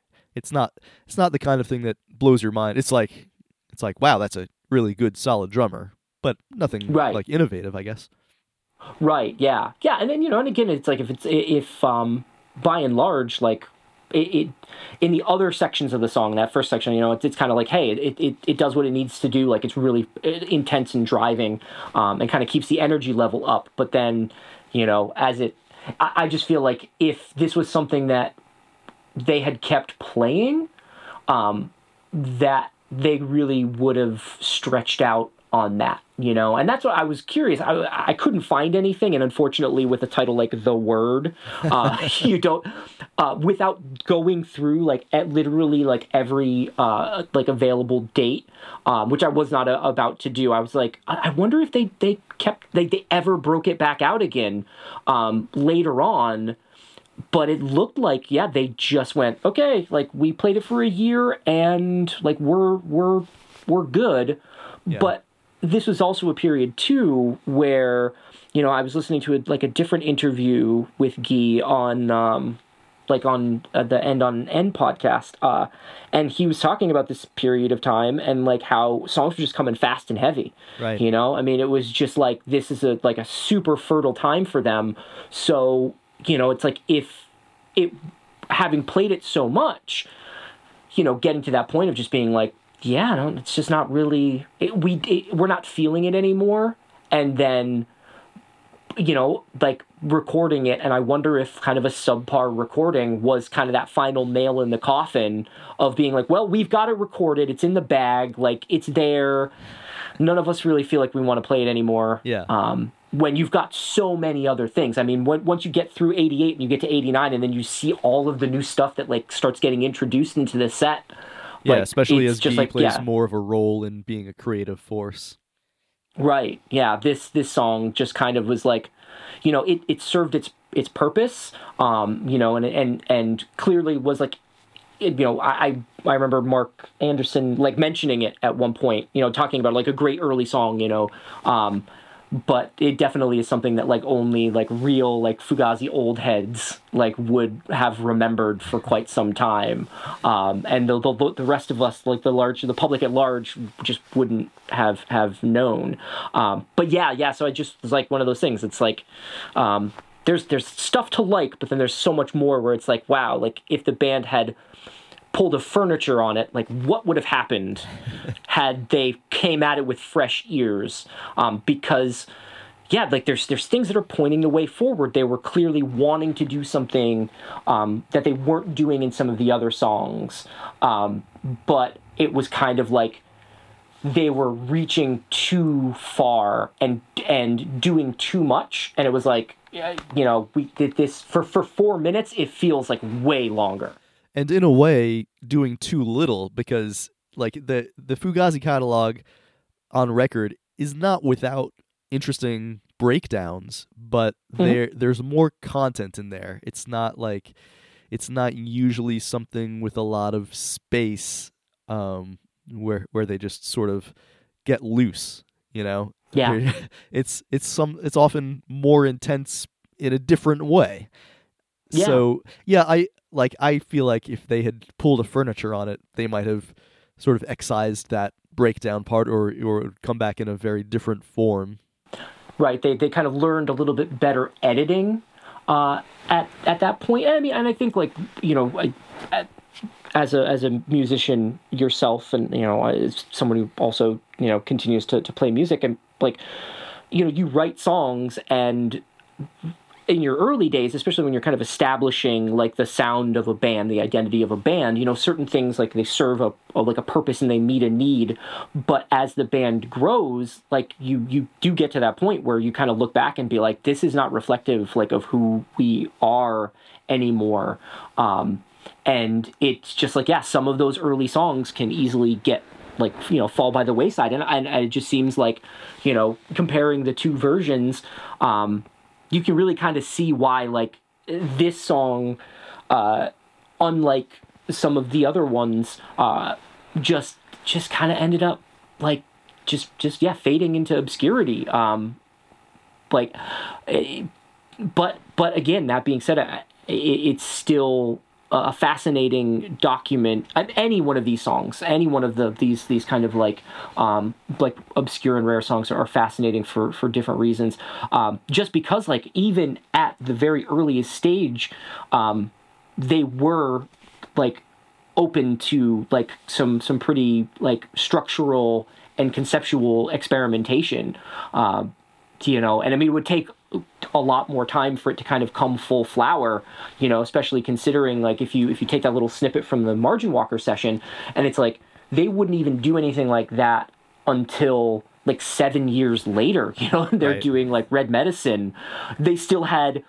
it's not it's not the kind of thing that blows your mind. It's like it's like wow, that's a really good, solid drummer, but nothing Right. like innovative, I guess. Right. Yeah. Yeah. And then you know, and again, it's like if it's if um by and large, like it, it in the other sections of the song, that first section, you know, it's, it's kind of like, hey, it, it it does what it needs to do. Like it's really intense and driving, um, and kind of keeps the energy level up. But then, you know, as it, I, I just feel like if this was something that they had kept playing, um, that they really would have stretched out on that, you know, and that's what I was curious. I, I couldn't find anything, and unfortunately, with a title like "The Word," uh, you don't, uh, without going through like at literally like every uh, like available date, um, which I was not uh about to do. I was like, I, I wonder if they they kept they they ever broke it back out again um, later on but it looked like yeah they just went okay like we played it for a year and like we're we're we're good. But this was also a period too where you know i was listening to a, like a different interview with guy on um like on uh, the end on end podcast uh and he was talking about this period of time and like how songs were just coming fast and heavy Right. you know? I mean it was just like this is a like a super fertile time for them. So you know it's like if it having played it so much you know getting to that point of just being like yeah no, it's just not really it, we it, we're not feeling it anymore. And then you know like recording it and i wonder if kind of a subpar recording was kind of that final nail in the coffin of being like well we've got it recorded. It's in the bag. Like it's there none of us really feel like we want to play it anymore Yeah. um, when you've got so many other things. I mean, when, once you get through 88 and you get to 89 and then you see all of the new stuff that like starts getting introduced into the set. Yeah, like, especially as just G like, plays yeah. more of a role in being a creative force. Right. Yeah. This this song just kind of was like, you know, it, it served its its purpose. Um, you know, and and and clearly was like, you know, I I remember Mark Andersen like mentioning it at one point. You know, talking about like a great early song. You know, um, but it definitely is something that like only like real like Fugazi old heads like would have remembered for quite some time, um, and the, the the rest of us like the large the public at large just wouldn't have have known. Um, but yeah, yeah. So I just was like one of those things. It's like. Um, there's there's stuff to like, but then there's so much more where it's like, wow, like if the band had pulled a furniture on it, like what would have happened had they came at it with fresh ears? Um, because yeah, like there's there's things that are pointing the way forward. They were clearly wanting to do something um, that they weren't doing in some of the other songs, um, but it was kind of like they were reaching too far and and doing too much, and it was like you know we did this for for four minutes. It feels like way longer. And in a way doing too little because like the the Fugazi catalog on record is not without interesting breakdowns, but there there's more content in there. It's not like it's not usually something with a lot of space um, where where they just sort of get loose. You know, Yeah. it's it's some it's often more intense in a different way. Yeah. So yeah, I like I feel like if they had pulled a furniture on it, they might have sort of excised that breakdown part, or or come back in a very different form. right they, they kind of learned a little bit better editing uh, at at that point i mean and i think like you know I, as a as a musician yourself and you know as someone who also you know continues to, to play music and like you know you write songs and in your early days, especially when you're kind of establishing like the sound of a band, the identity of a band, you know, certain things like they serve a, a like a purpose and they meet a need. But as the band grows, like you you do get to that point where you kind of look back and be like, this is not reflective like of who we are anymore. Um, and it's just like yeah, some of those early songs can easily get like you know fall by the wayside and, and it just seems like you know comparing the two versions um you can really kind of see why like this song uh unlike some of the other ones uh just just kind of ended up like just just yeah fading into obscurity. Um like eh, but but again that being said it, it's still a fascinating document uh, any one of these songs any one of the these these kind of like um like obscure and rare songs are fascinating for for different reasons. Um just because like even at the very earliest stage um they were like open to like some some pretty like structural and conceptual experimentation um you know and i mean it would take a lot more time for it to kind of come full flower you know especially considering like if you if you take that little snippet from the margin walker session and it's like they wouldn't even do anything like that until like seven years later you know they're Right. doing like red medicine they still had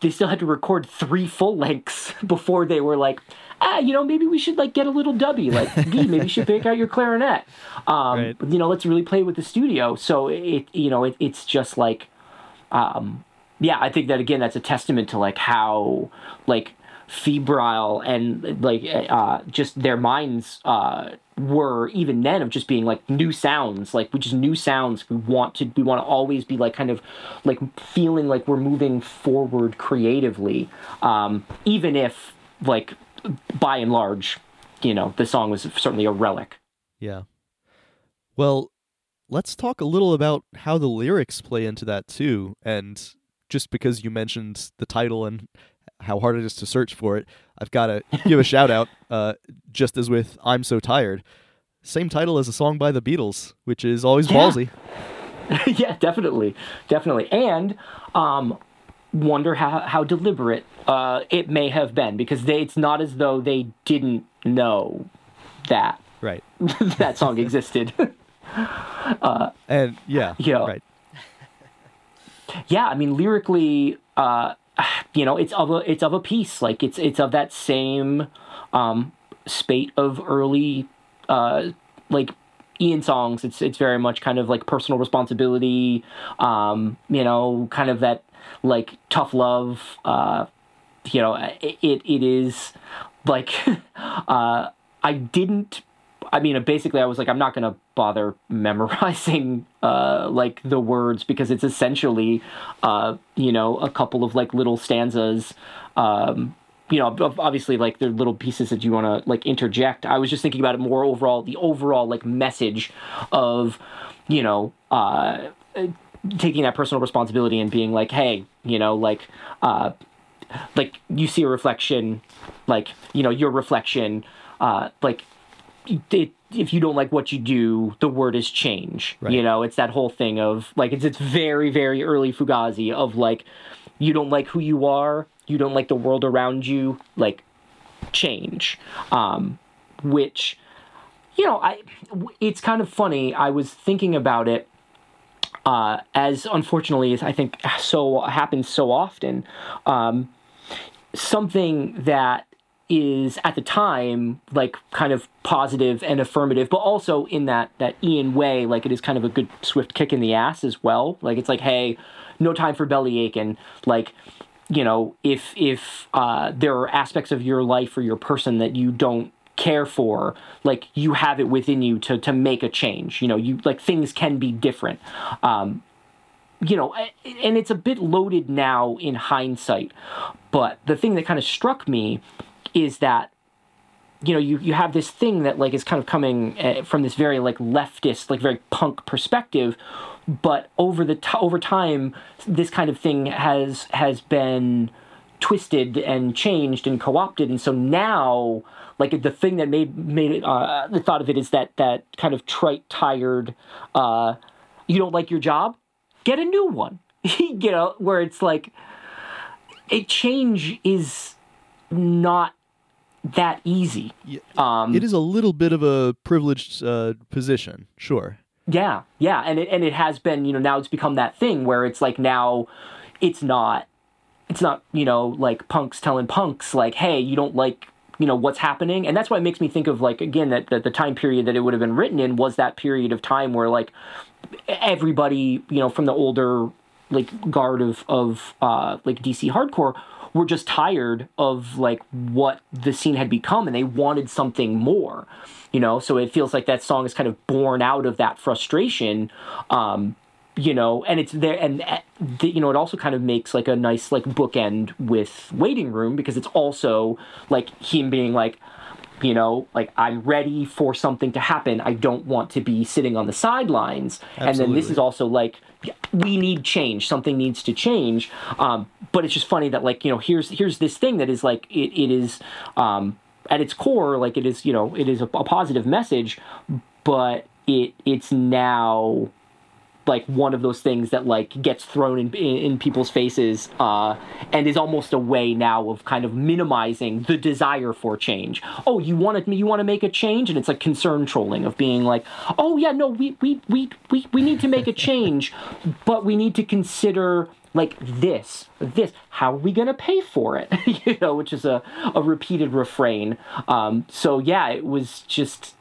they still had to record three full lengths before they were like ah you know maybe we should like get a little dubby like maybe you should pick out your clarinet um Right. you know let's really play with the studio so it you know it, it's just like um yeah i think that again that's a testament to like how like febrile and like uh just their minds uh were even then of just being like new sounds like which is new sounds we want to we want to always be like kind of like feeling like we're moving forward creatively um even if like by and large you know the song was certainly a relic Yeah. Well, let's talk a little about how the lyrics play into that too. And just because you mentioned the title and how hard it is to search for it, I've got to give a shout out. Uh, just as with "I'm So Tired," same title as a song by the Beatles, which is always Yeah. ballsy. yeah, definitely, definitely, and um, wonder how how deliberate uh, it may have been because they, it's not as though they didn't know that Right. that song existed. And yeah, Yeah. right. yeah, I mean lyrically, uh, you know, it's of a it's of a piece. Like it's it's of that same um, spate of early uh, like Ian songs. It's it's very much kind of like personal responsibility. Um, you know, kind of that like tough love. Uh, you know, it it, it is like uh, I didn't. I mean, basically, I was like, I'm not gonna bother memorizing uh, like the words because it's essentially, uh, you know, a couple of like little stanzas. Um, you know, obviously, like they're little pieces that you want to like interject. I was just thinking about it more overall, the overall like message of, you know, uh, taking that personal responsibility and being like, hey, you know, like, uh, like you see a reflection, like you know your reflection, uh, like it, if you don't like what you do, the word is change. Right. You know, it's that whole thing of like it's it's very very early Fugazi of like you don't like who you are, you don't like the world around you, like change, um, which you know I it's kind of funny. I was thinking about it uh, as unfortunately as I think so happens so often. Um, something that is at the time like kind of positive and affirmative, but also in that that Ian way, like it is kind of a good swift kick in the ass as well. Like it's like, hey, no time for belly aching. Like you know, if if uh, there are aspects of your life or your person that you don't care for, like you have it within you to to make a change. You know, you like things can be different. Um, you know, and it's a bit loaded now in hindsight. But the thing that kind of struck me is that you know you, you have this thing that like is kind of coming uh, from this very like leftist like very punk perspective but over the t- over time this kind of thing has has been twisted and changed and co-opted and so now like the thing that made made it uh, the thought of it is that that kind of trite tired uh, you don't like your job? Get a new one. You know where it's like a change is not that easy um, it is a little bit of a privileged uh, position, sure. Yeah, yeah, and it and it has been, you know, now it's become that thing where it's like now it's not it's not, you know, like punks telling punks like, "Hey, you don't like, you know, what's happening." And that's why it makes me think of like again that, that the time period that it would have been written in was that period of time where like everybody, you know, from the older like guard of of uh like DC hardcore were just tired of like what the scene had become and they wanted something more you know? So it feels like that song is kind of born out of that frustration um you know? And it's there and uh, the, you know it also kind of makes like a nice like bookend with waiting room because it's also like him being like you know like i'm ready for something to happen. I don't want to be sitting on the sidelines. And then this is also like we need change. Something needs to change. Um, but it's just funny that like you know here's here's this thing that is like it, it is um, at its core like it is you know it is a, a positive message but it it's now like one of those things that like gets thrown in in, in people's faces uh, and is almost a way now of kind of minimizing the desire for change. Oh, you want to you want to make a change, and it's like concern trolling of being like, oh yeah, no, we we we we, we need to make a change, but we need to consider like this this how are we going to pay for it? You know which is a, a repeated refrain. Um, so yeah it was just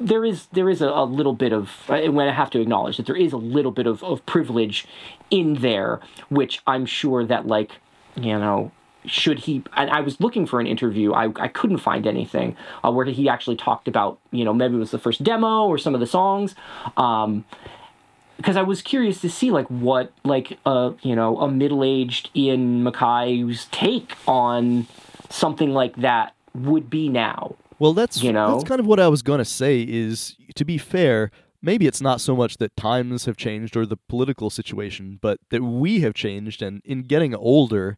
there is there is a, a little bit of when I have to acknowledge that there is a little bit of, of privilege in there, which I'm sure that like you know should he and I was looking for an interview I, I couldn't find anything uh, where he actually talked about you know maybe it was the first demo or some of the songs um, because I was curious to see like what like uh you know a middle aged Ian MacKaye's take on something like that would be now Well, that's You know? that's kind of what I was going to say. Is to be fair, maybe it's not so much that times have changed or the political situation, but that we have changed, and in getting older,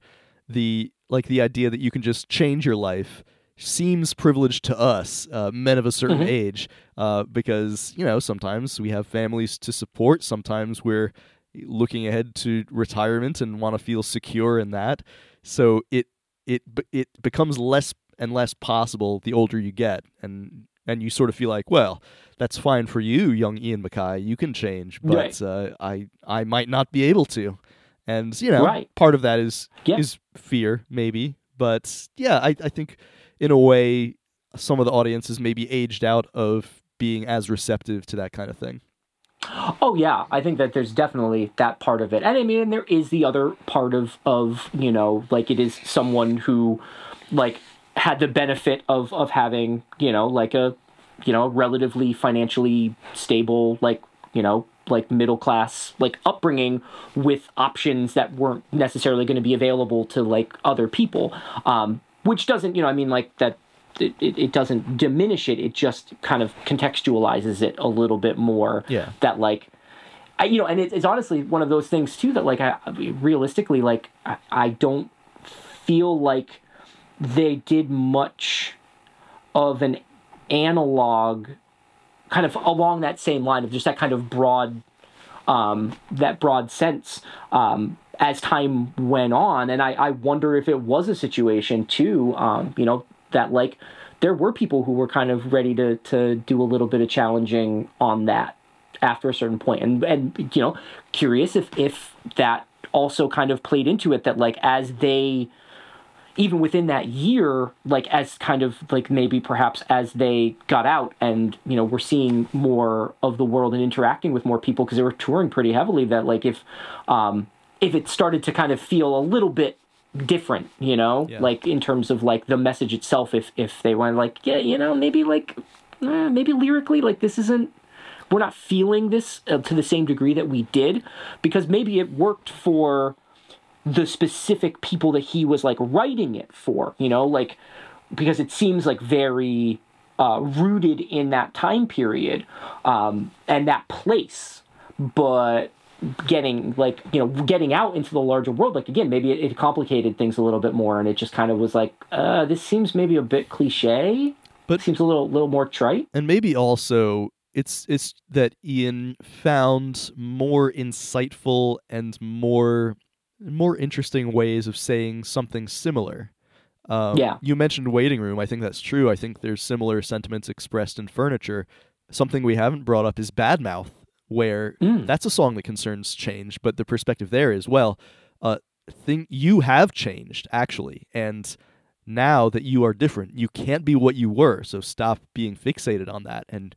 the like the idea that you can just change your life seems privileged to us, uh, men of a certain Mhm. age, uh, because you know sometimes we have families to support, sometimes we're looking ahead to retirement and want to feel secure in that. So it it it becomes less and less possible the older you get, and and you sort of feel like, well, that's fine for you, young Ian MacKaye. You can change, but Right. uh, I I might not be able to, and you know, Right. part of that is Yeah. is fear, maybe, but yeah, I I think in a way some of the audiences maybe aged out of being as receptive to that kind of thing. Oh yeah, I think that there's definitely that part of it, and I mean, and there is the other part of of you know, like it is someone who, like, had the benefit of of having you know like a, you know, relatively financially stable like you know like middle class like upbringing with options that weren't necessarily going to be available to like other people, um, which doesn't you know I mean like that it, it, doesn't diminish it it just kind of contextualizes it a little bit more Yeah. that like I, you know and it, it's honestly one of those things too that like I I realistically like I, I don't feel like they did much of an analog kind of along that same line of just that kind of broad um, that broad sense um, as time went on. And I, I wonder if it was a situation too, um, you know, that like there were people who were kind of ready to to do a little bit of challenging on that after a certain point, and and you know, curious if if that also kind of played into it that like as they even within that year, like as kind of like maybe perhaps as they got out and you know we're seeing more of the world and interacting with more people because they were touring pretty heavily. That like if um, if it started to kind of feel a little bit different you know Yeah. like in terms of like the message itself if if they want like yeah you know maybe like eh, maybe lyrically like this isn't we're not feeling this uh, to the same degree that we did because maybe it worked for the specific people that he was like writing it for you know? Like because it seems like very uh, rooted in that time period um, and that place. But getting like you know getting out into the larger world like again maybe it, it complicated things a little bit more and it just kind of was like uh, this seems maybe a bit cliche. But- seems a little little more trite. And maybe also it's it's that Ian found more insightful and more more interesting ways of saying something similar. Um, Yeah. You mentioned waiting room. I think that's true. I think there's similar sentiments expressed in furniture. Something we haven't brought up is Badmouth, where Mm. that's a song that concerns change, but the perspective there is well, uh, think you have changed actually, and now that you are different, you can't be what you were. So stop being fixated on that and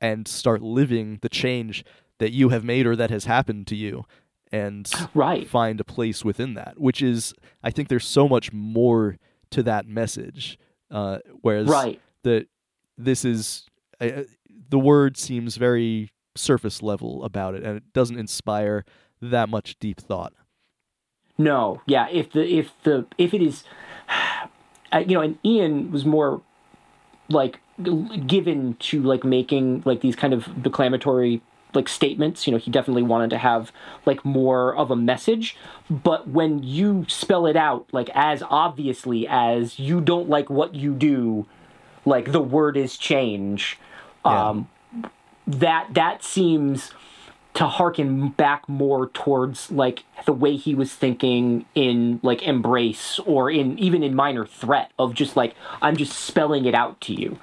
and start living the change that you have made or that has happened to you, and right find a place within that. Which is, I think, there's so much more to that message. Uh, whereas right the this is uh, the word seems very surface level about it, and it doesn't inspire that much deep thought. No, yeah. If the if the if it is, uh, you know, and Ian was more like given to like making like these kind of declamatory like statements. You know, he definitely wanted to have like more of a message. But when you spell it out like as obviously as you don't like what you do, like the word is change. Yeah. Um, that that seems to harken back more towards like the way he was thinking in like embrace or in even in minor threat of just like i'm just spelling it out to you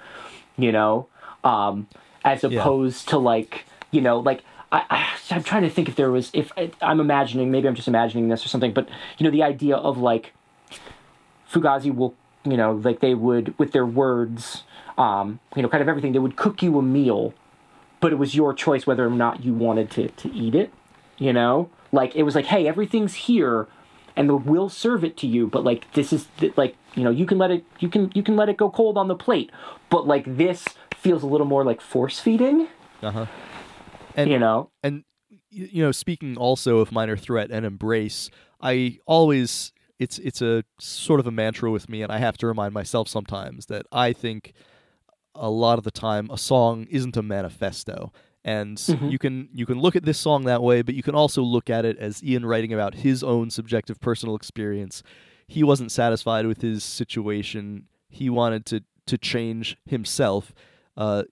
you know um as opposed to like you know like I, i'm trying to think if there was if I, i'm imagining maybe i'm just imagining this or something but you know the idea of like fugazi will you know like they would with their words um you know kind of everything they would cook you a meal but it was your choice whether or not you wanted to, to eat it you know like it was like hey everything's here and we'll serve it to you but like this is like you know you can let it you can you can let it go cold on the plate but like this feels a little more like force feeding Uh huh. And you know? and you know speaking also of minor threat and embrace i always it's it's a sort of a mantra with me and i have to remind myself sometimes that i think a lot of the time a song isn't a manifesto. And Mhm. you can you can look at this song that way but you can also look at it as ian writing about his own subjective personal experience. He wasn't satisfied with his situation. He wanted to to change himself uh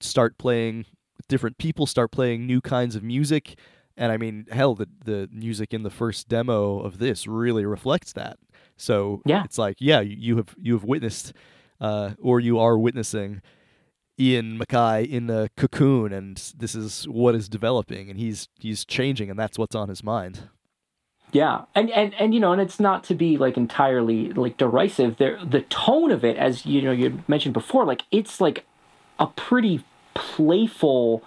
start playing different people start playing new kinds of music and i mean hell the the music in the first demo of this really reflects that so Yeah. it's like yeah you, you have you have witnessed uh or you are witnessing Ian MacKaye in a cocoon and this is what is developing and he's he's changing and that's what's on his mind Yeah, and and and you know, and it's not to be like entirely like derisive. There, the tone of it, as you know, you mentioned before, like it's like a pretty playful,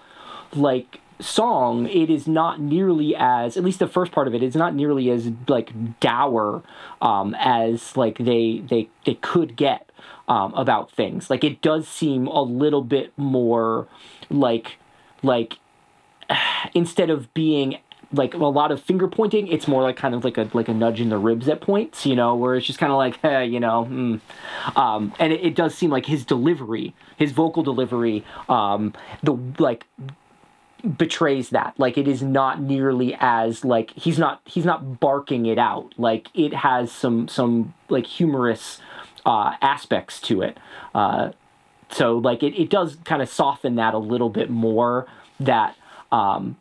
like song. It is not nearly as, at least the first part of it, is not nearly as like dour um, as like they they they could get um, about things. Like it does seem a little bit more like like instead of being like a lot of finger pointing, it's more like kind of like a like a nudge in the ribs at points, you know, where it's just kind of like, eh, you know, mm. um, and it, it does seem like his delivery, his vocal delivery, um, the like betrays that. Like it is not nearly as like he's not he's not barking it out. Like it has some some like humorous uh aspects to it. Uh so like it, it does kind of soften that a little bit more that um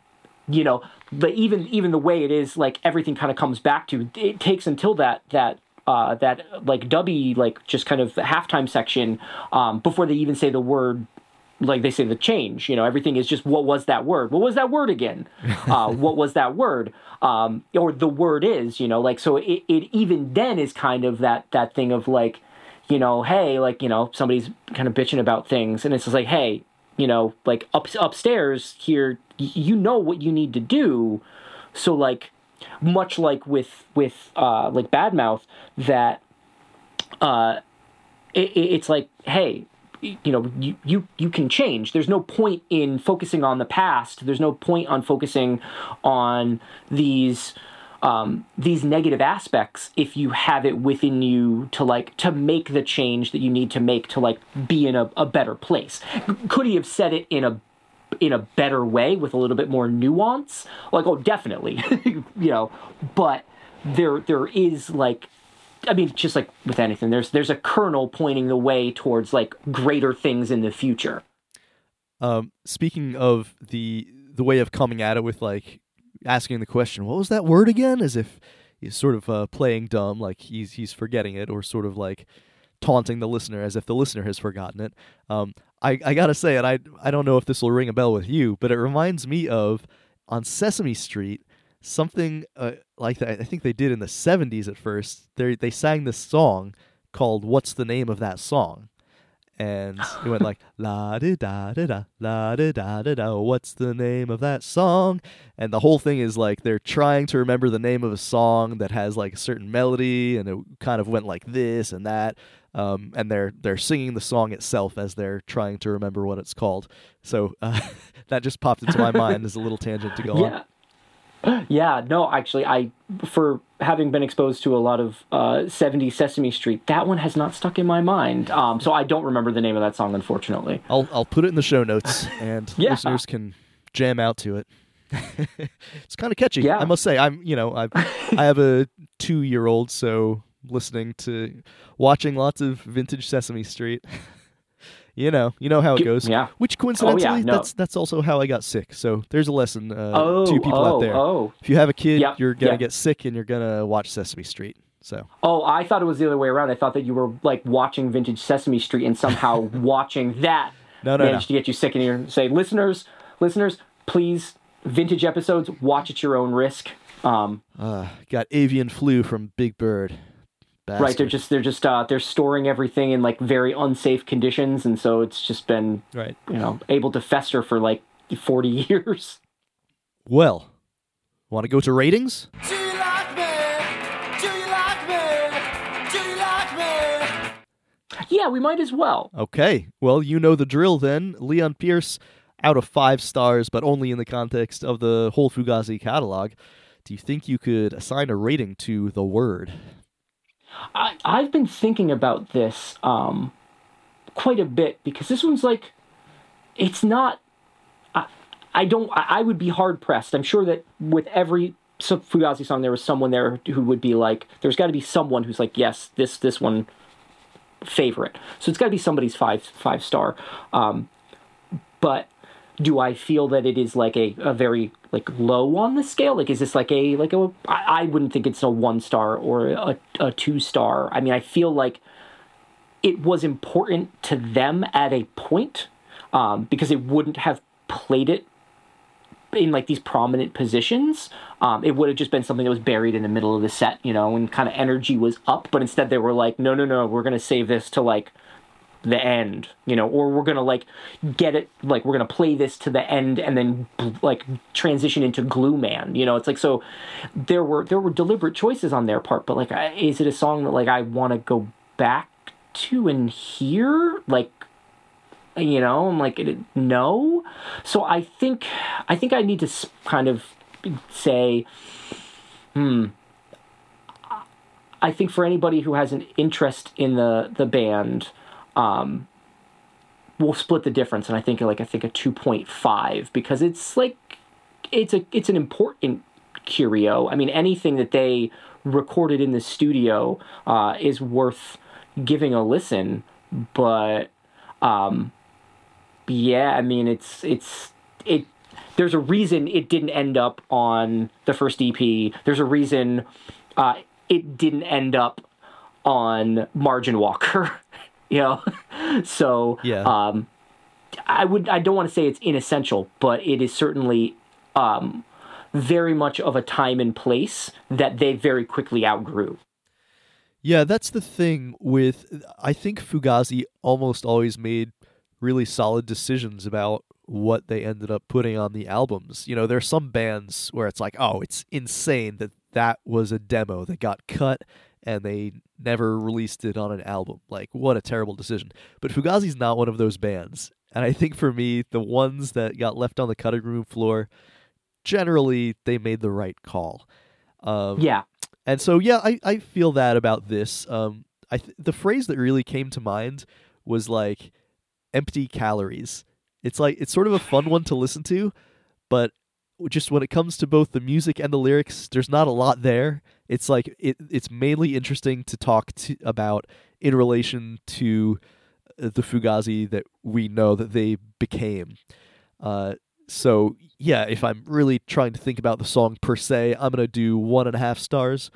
you know but even even the way it is like everything kind of comes back to it takes until that that uh that like dubby like just kind of the halftime section um before they even say the word like they say the change you know everything is just what was that word? What was that word again? Uh, what was that word? Um, or the word is you know like so it, it even then is kind of that that thing of like you know hey like you know somebody's kind of bitching about things and it's just like hey you know like up upstairs here you know what you need to do so like much like with with uh, like Badmouth, that uh, it, it's like, hey, you know, you, you you can change. There's no point in focusing on the past. There's no point on focusing on these um, these negative aspects if you have it within you to like to make the change that you need to make to like be in a, a better place. Could he have said it in a in a better way with a little bit more nuance? Like, oh, definitely, you know. But there there is like I mean, just like with anything, there's there's a kernel pointing the way towards like greater things in the future. Um, speaking of the the way of coming at it with like asking the question, "What was that word again?" As if he's sort of uh, playing dumb, like he's he's forgetting it, or sort of like taunting the listener as if the listener has forgotten it. Um, I I gotta say, and I I don't know if this will ring a bell with you, but it reminds me of on Sesame Street something uh, like that. I think they did in the '70s at first. They they sang this song called "What's the Name of That Song." And it went like la da da da da la da da da da. What's the name of that song? And the whole thing is like they're trying to remember the name of a song that has like a certain melody, and it kind of went like this and that. Um, and they're they're singing the song itself as they're trying to remember what it's called. So uh, that just popped into my mind as a little tangent to go yeah. on. Yeah, no, actually, I for having been exposed to a lot of uh, 70 Sesame Street, that one has not stuck in my mind. Um, so I don't remember the name of that song, unfortunately. I'll I'll put it in the show notes, and Yeah. listeners can jam out to it. it's kind of catchy, Yeah. I must say. I'm you know I I have a two year old, so listening to watching lots of vintage Sesame Street. You know, you know how it goes. yeah. Which coincidentally, no. that's that's also how I got sick. So there's a lesson uh, Oh, to people oh, out there. oh. If you have a kid, Yep, you're gonna yep. get sick and you're gonna watch Sesame Street. So Oh, I thought it was the other way around. I thought that you were like watching vintage Sesame Street and somehow watching that No, no, managed to get you sick in your say, listeners, listeners, please, vintage episodes, watch at your own risk. Um, uh, got avian flu from Big Bird. Right, they're just they're just uh, they're storing everything in like very unsafe conditions, and so it's just been right. you know able to fester for like forty years. Well, want to go to ratings? Do you like me? Do you like me? Do you like me? Yeah, we might as well. Okay. Well, you know the drill then. Leon Pierce out of five stars, but only in the context of the whole Fugazi catalog. Do you think you could assign a rating to the word? I, I've been thinking about this um, quite a bit because this one's like, it's not. I, I don't. I, I would be hard pressed. I'm sure that with every Fugazi song, there was someone there who would be like, there's got to be someone who's like, yes, this this one favorite. So it's got to be somebody's five five star. Um, but do I feel that it is like a, a very like low on the scale? Like is this like a like a I, wouldn't think it's a one star or a, a two star. I mean I feel like it was important to them at a point um, because it wouldn't have played it in like these prominent positions. Um, it would have just been something that was buried in the middle of the set, you know, and kind of energy was up. But instead, they were like, no, no, no, we're gonna save this to like the end, you know, or we're gonna like get it, like we're gonna play this to the end and then like transition into Glue Man, you know. It's like so there were there were deliberate choices on their part, but like, is it a song that like I want to go back to and hear, like? you know i'm like no so i think i think i need to kind of say hmm i think for anybody who has an interest in the the band um we'll split the difference and i think like i think a 2.5 because it's like it's a it's an important curio. I mean anything that they recorded in the studio uh, is worth giving a listen but um yeah i mean it's it's it there's a reason it didn't end up on the first ep there's a reason uh it didn't end up on margin walker you know so Yeah. um i would i don't want to say it's inessential but it is certainly um very much of a time and place that they very quickly outgrew Yeah, that's the thing with I think Fugazi almost always made really solid decisions about what they ended up putting on the albums. You know, there's some bands where it's like, oh, it's insane that that was a demo that got cut and they never released it on an album. Like, what a terrible decision. But Fugazi's not one of those bands. And I think for me, the ones that got left on the cutting room floor, generally, they made the right call. Um, Yeah. and so, yeah, I, I feel that about this. Um, I th- the phrase that really came to mind was like empty calories. It's like it's sort of a fun one to listen to, but just when it comes to both the music and the lyrics, there's not a lot there. It's like it it's mainly interesting to talk to, about in relation to uh, the Fugazi that we know that they became. Uh, so yeah, if I'm really trying to think about the song per se, I'm gonna do one and a half stars.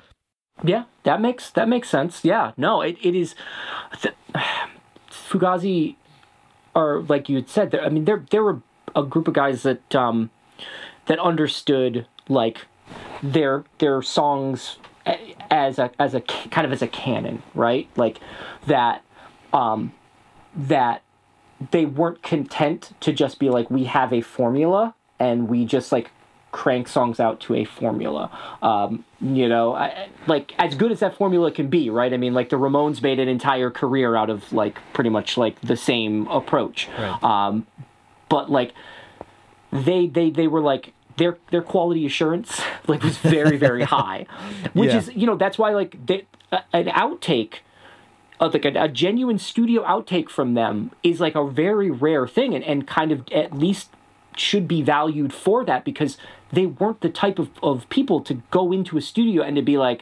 Yeah, that makes that makes sense. Yeah, no, it, it is. Th- Fugazi, are like you had said. I mean, there there were a group of guys that um, that understood like their their songs as a as a kind of as a canon, right? Like that um, that they weren't content to just be like we have a formula and we just like crank songs out to a formula. Um, you know, I, like as good as that formula can be, right? I mean, like the Ramones made an entire career out of like pretty much like the same approach. Right. Um, but like they they they were like their their quality assurance like was very very high, which Yeah. is you know that's why like they, a- an outtake uh, like a, a genuine studio outtake from them is like a very rare thing and, and kind of at least should be valued for that because they weren't the type of, of people to go into a studio and to be like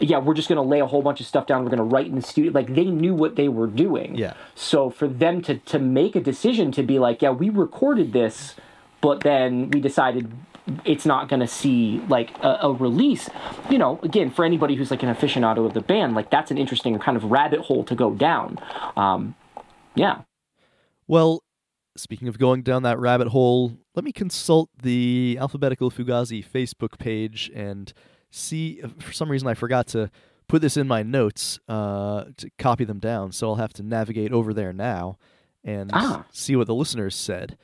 yeah we're just going to lay a whole bunch of stuff down we're going to write in the studio like they knew what they were doing Yeah. so for them to to make a decision to be like yeah we recorded this but then we decided it's not going to see like a, a release you know again for anybody who's like an aficionado of the band like that's an interesting kind of rabbit hole to go down um yeah Well, speaking of going down that rabbit hole, let me consult the Alphabetical Fugazi Facebook page and see. For some reason, I forgot to put this in my notes uh, to copy them down, so I'll have to navigate over there now and Ah. see what the listeners said.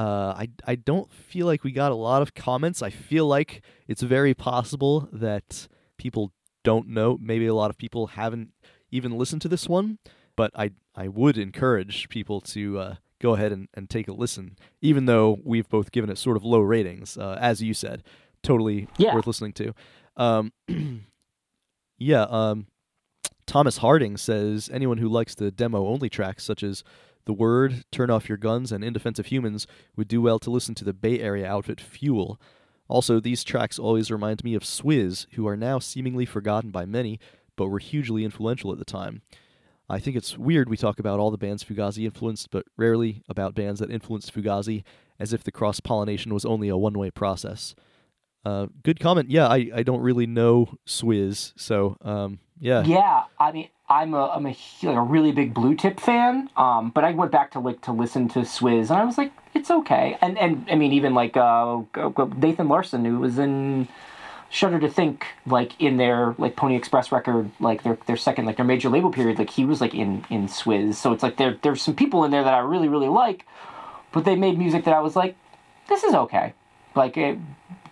Uh, I I don't feel like we got a lot of comments. I feel like it's very possible that people don't know. Maybe a lot of people haven't even listened to this one but I I would encourage people to uh, go ahead and, and take a listen, even though we've both given it sort of low ratings, uh, as you said, totally Yeah. worth listening to. Um, yeah, um, Thomas Harding says anyone who likes the demo only tracks, such as The Word, Turn Off Your Guns, and In Defense of Humans, would do well to listen to the Bay Area outfit Fuel. Also, these tracks always remind me of Swiz, who are now seemingly forgotten by many, but were hugely influential at the time. I think it's weird we talk about all the bands Fugazi influenced, but rarely about bands that influenced Fugazi, as if the cross pollination was only a one way process. Uh, good comment. Yeah, I, I don't really know Swiz, so um, yeah. Yeah, I mean, I'm a I'm a, like a really big Bluetip fan. Um, but I went back to like to listen to Swiz, and I was like, it's okay. And and I mean, even like uh, Nathan Larson, who was in Shudder to Think, like in their like Pony Express record, like their their second like their major label period, like he was like in in Swiz. So it's like there there's some people in there that I really really like, but they made music that I was like, this is okay. Like it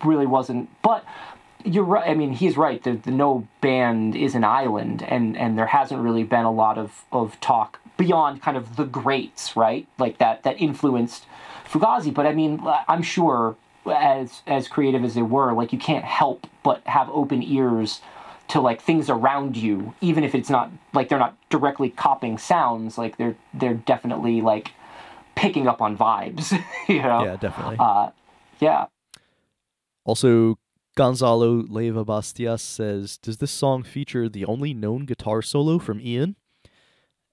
really wasn't, but you're right. I mean, he's right. The, the no band is an island, and and there hasn't really been a lot of of talk beyond kind of the greats, right? Like that that influenced Fugazi. But I mean, I'm sure as as creative as they were, like you can't help but have open ears to like things around you, even if it's not like they're not directly copying sounds. Like they're they're definitely like picking up on vibes. you know? Yeah, definitely. Uh, yeah. Also, Gonzalo Leva Bastias says, "Does this song feature the only known guitar solo from Ian?"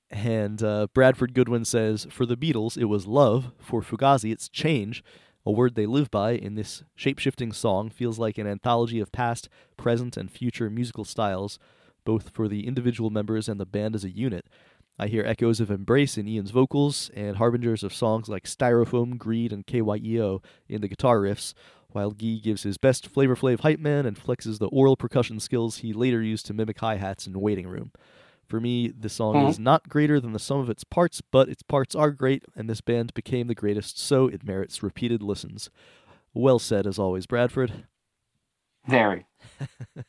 And uh, Bradford Goodwin says, "For the Beatles, it was love. For Fugazi, it's change. A word they live by in this shape-shifting song feels like an anthology of past, present, and future musical styles, both for the individual members and the band as a unit." I hear echoes of embrace in Ian's vocals and harbingers of songs like Styrofoam, Greed, and KYEO in the guitar riffs, while Guy gives his best Flavor Flav hype man and flexes the oral percussion skills he later used to mimic hi hats in Waiting Room. For me, the song Mhm. is not greater than the sum of its parts, but its parts are great, and this band became the greatest, so it merits repeated listens. Well said, as always, Bradford. Very.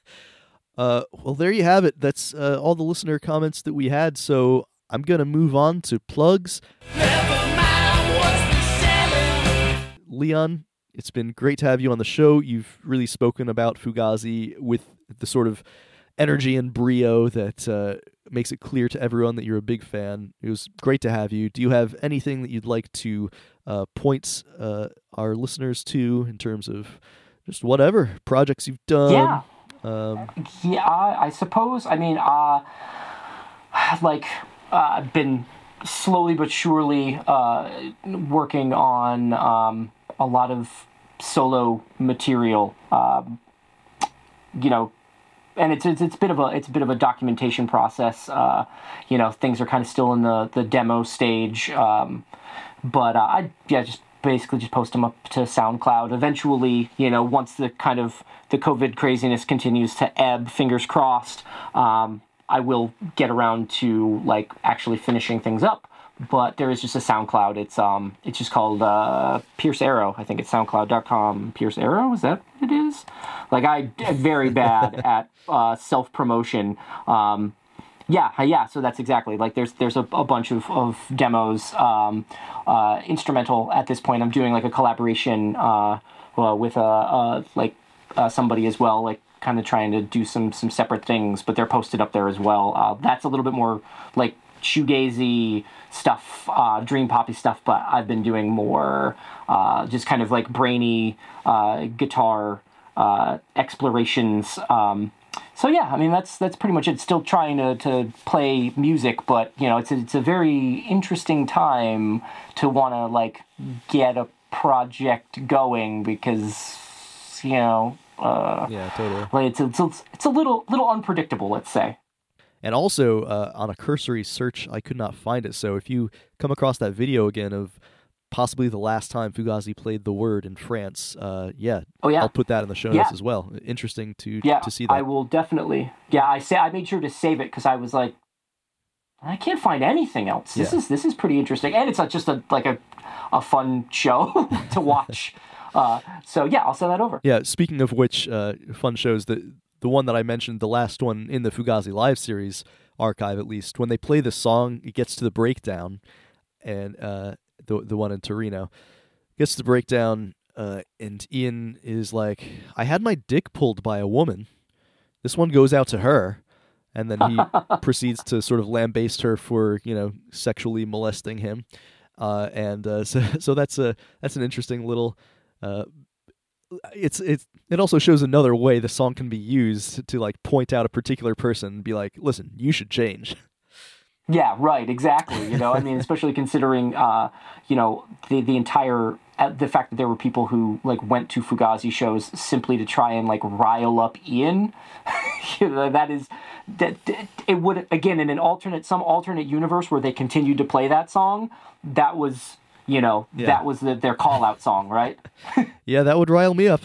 Uh, well, there you have it. That's uh, all the listener comments that we had. So I'm gonna move on to plugs. Leon, it's been great to have you on the show. You've really spoken about Fugazi with the sort of energy and brio that uh, makes it clear to everyone that you're a big fan. It was great to have you. Do you have anything that you'd like to uh, point uh, our listeners to in terms of just whatever projects you've done? Yeah. Um, Yeah, I suppose. I mean, uh, like uh, I've been slowly but surely uh, working on um, a lot of solo material. Um, you know, and it's, it's it's a bit of a it's a bit of a documentation process. Uh, you know, things are kind of still in the the demo stage. Um, but uh, I yeah just basically just post them up to SoundCloud. Eventually, you know, once the kind of the COVID craziness continues to ebb, fingers crossed, um, I will get around to like actually finishing things up. But there is just a SoundCloud. It's um it's just called uh, Pierce Arrow. I think it's SoundCloud.com. Pierce Arrow is that what it is? Like I very bad at uh, self promotion. Um, yeah, uh, yeah. So that's exactly like there's there's a, a bunch of, of demos, um, uh, instrumental at this point. I'm doing like a collaboration uh, uh, with a uh, like uh, somebody as well, like kind of trying to do some some separate things, but they're posted up there as well. Uh, that's a little bit more like shoegazy stuff, uh, dream poppy stuff, but I've been doing more uh, just kind of like brainy uh, guitar uh, explorations. Um, so yeah, I mean that's that's pretty much it. Still trying to, to play music, but you know it's a, it's a very interesting time to want to like get a project going because you know uh, yeah, totally. like it's it's, it's it's a little little unpredictable. Let's say. And also, uh, on a cursory search, I could not find it. So if you come across that video again of possibly the last time Fugazi played the word in France, uh, yeah, Oh yeah. I'll put that in the show Yeah. notes as well. Interesting to yeah, to see that. I will definitely. Yeah, I say I made sure to save it because I was like, I can't find anything else. This Yeah. is this is pretty interesting, and it's just a like a a fun show to watch. uh, so yeah, I'll send that over. Yeah, speaking of which, uh, fun shows the the one that I mentioned, the last one in the Fugazi live series archive, at least, when they play the song, it gets to the breakdown, and uh, the the one in Torino gets to the breakdown, uh, and Ian is like, "I had my dick pulled by a woman." This one goes out to her, and then he proceeds to sort of lambaste her for you know sexually molesting him, uh, and uh, so so that's a that's an interesting little. It's it's it also shows another way the song can be used to like point out a particular person and be like, listen, you should change. Yeah, right, exactly. You know, I mean, especially considering, uh, you know, the the entire uh, the fact that there were people who like went to Fugazi shows simply to try and like rile up Ian. you know, that is that that- it would again in an alternate some alternate universe where they continued to play that song. That was you know Yeah. that was the, their call out song, right? Yeah, that would rile me up.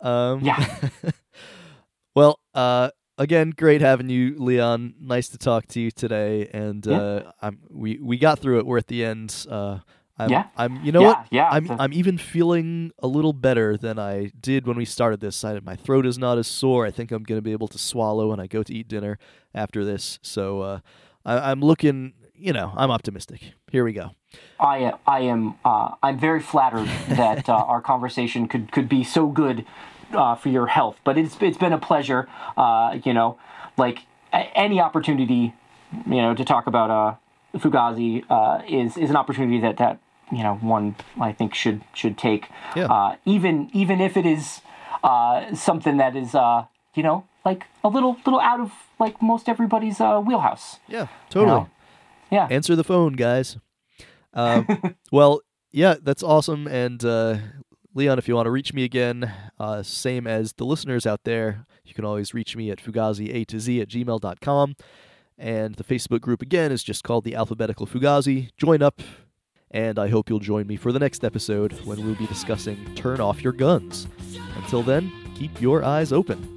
Um, Yeah. well, uh, again, great having you, Leon. Nice to talk to you today, and Yeah. uh, I'm we we got through it. We're at the end. Uh, I'm, Yeah. I'm. You know Yeah, what? yeah, I'm. a- I'm even feeling a little better than I did when we started this. I, my throat is not as sore. I think I'm going to be able to swallow when I go to eat dinner after this. So uh, I, I'm looking. You know, I'm optimistic. Here we go. I I am uh, I'm very flattered that uh, our conversation could could be so good uh, for your health. But it's it's been a pleasure. Uh, you know, like any opportunity, you know, to talk about uh, Fugazi uh, is is an opportunity that that you know one I think should should take. Yeah. Uh, even even if it is uh, something that is uh, you know like a little little out of like most everybody's uh, wheelhouse. Yeah, totally. know? Yeah. Answer the phone, guys. Um, well, yeah, that's awesome. And uh, Leon, if you want to reach me again, uh, same as the listeners out there, you can always reach me at fugazi a to z at gmail.com. And the Facebook group again is just called the Alphabetical Fugazi. Join up, and I hope you'll join me for the next episode when we'll be discussing Turn Off Your Guns. Until then, keep your eyes open.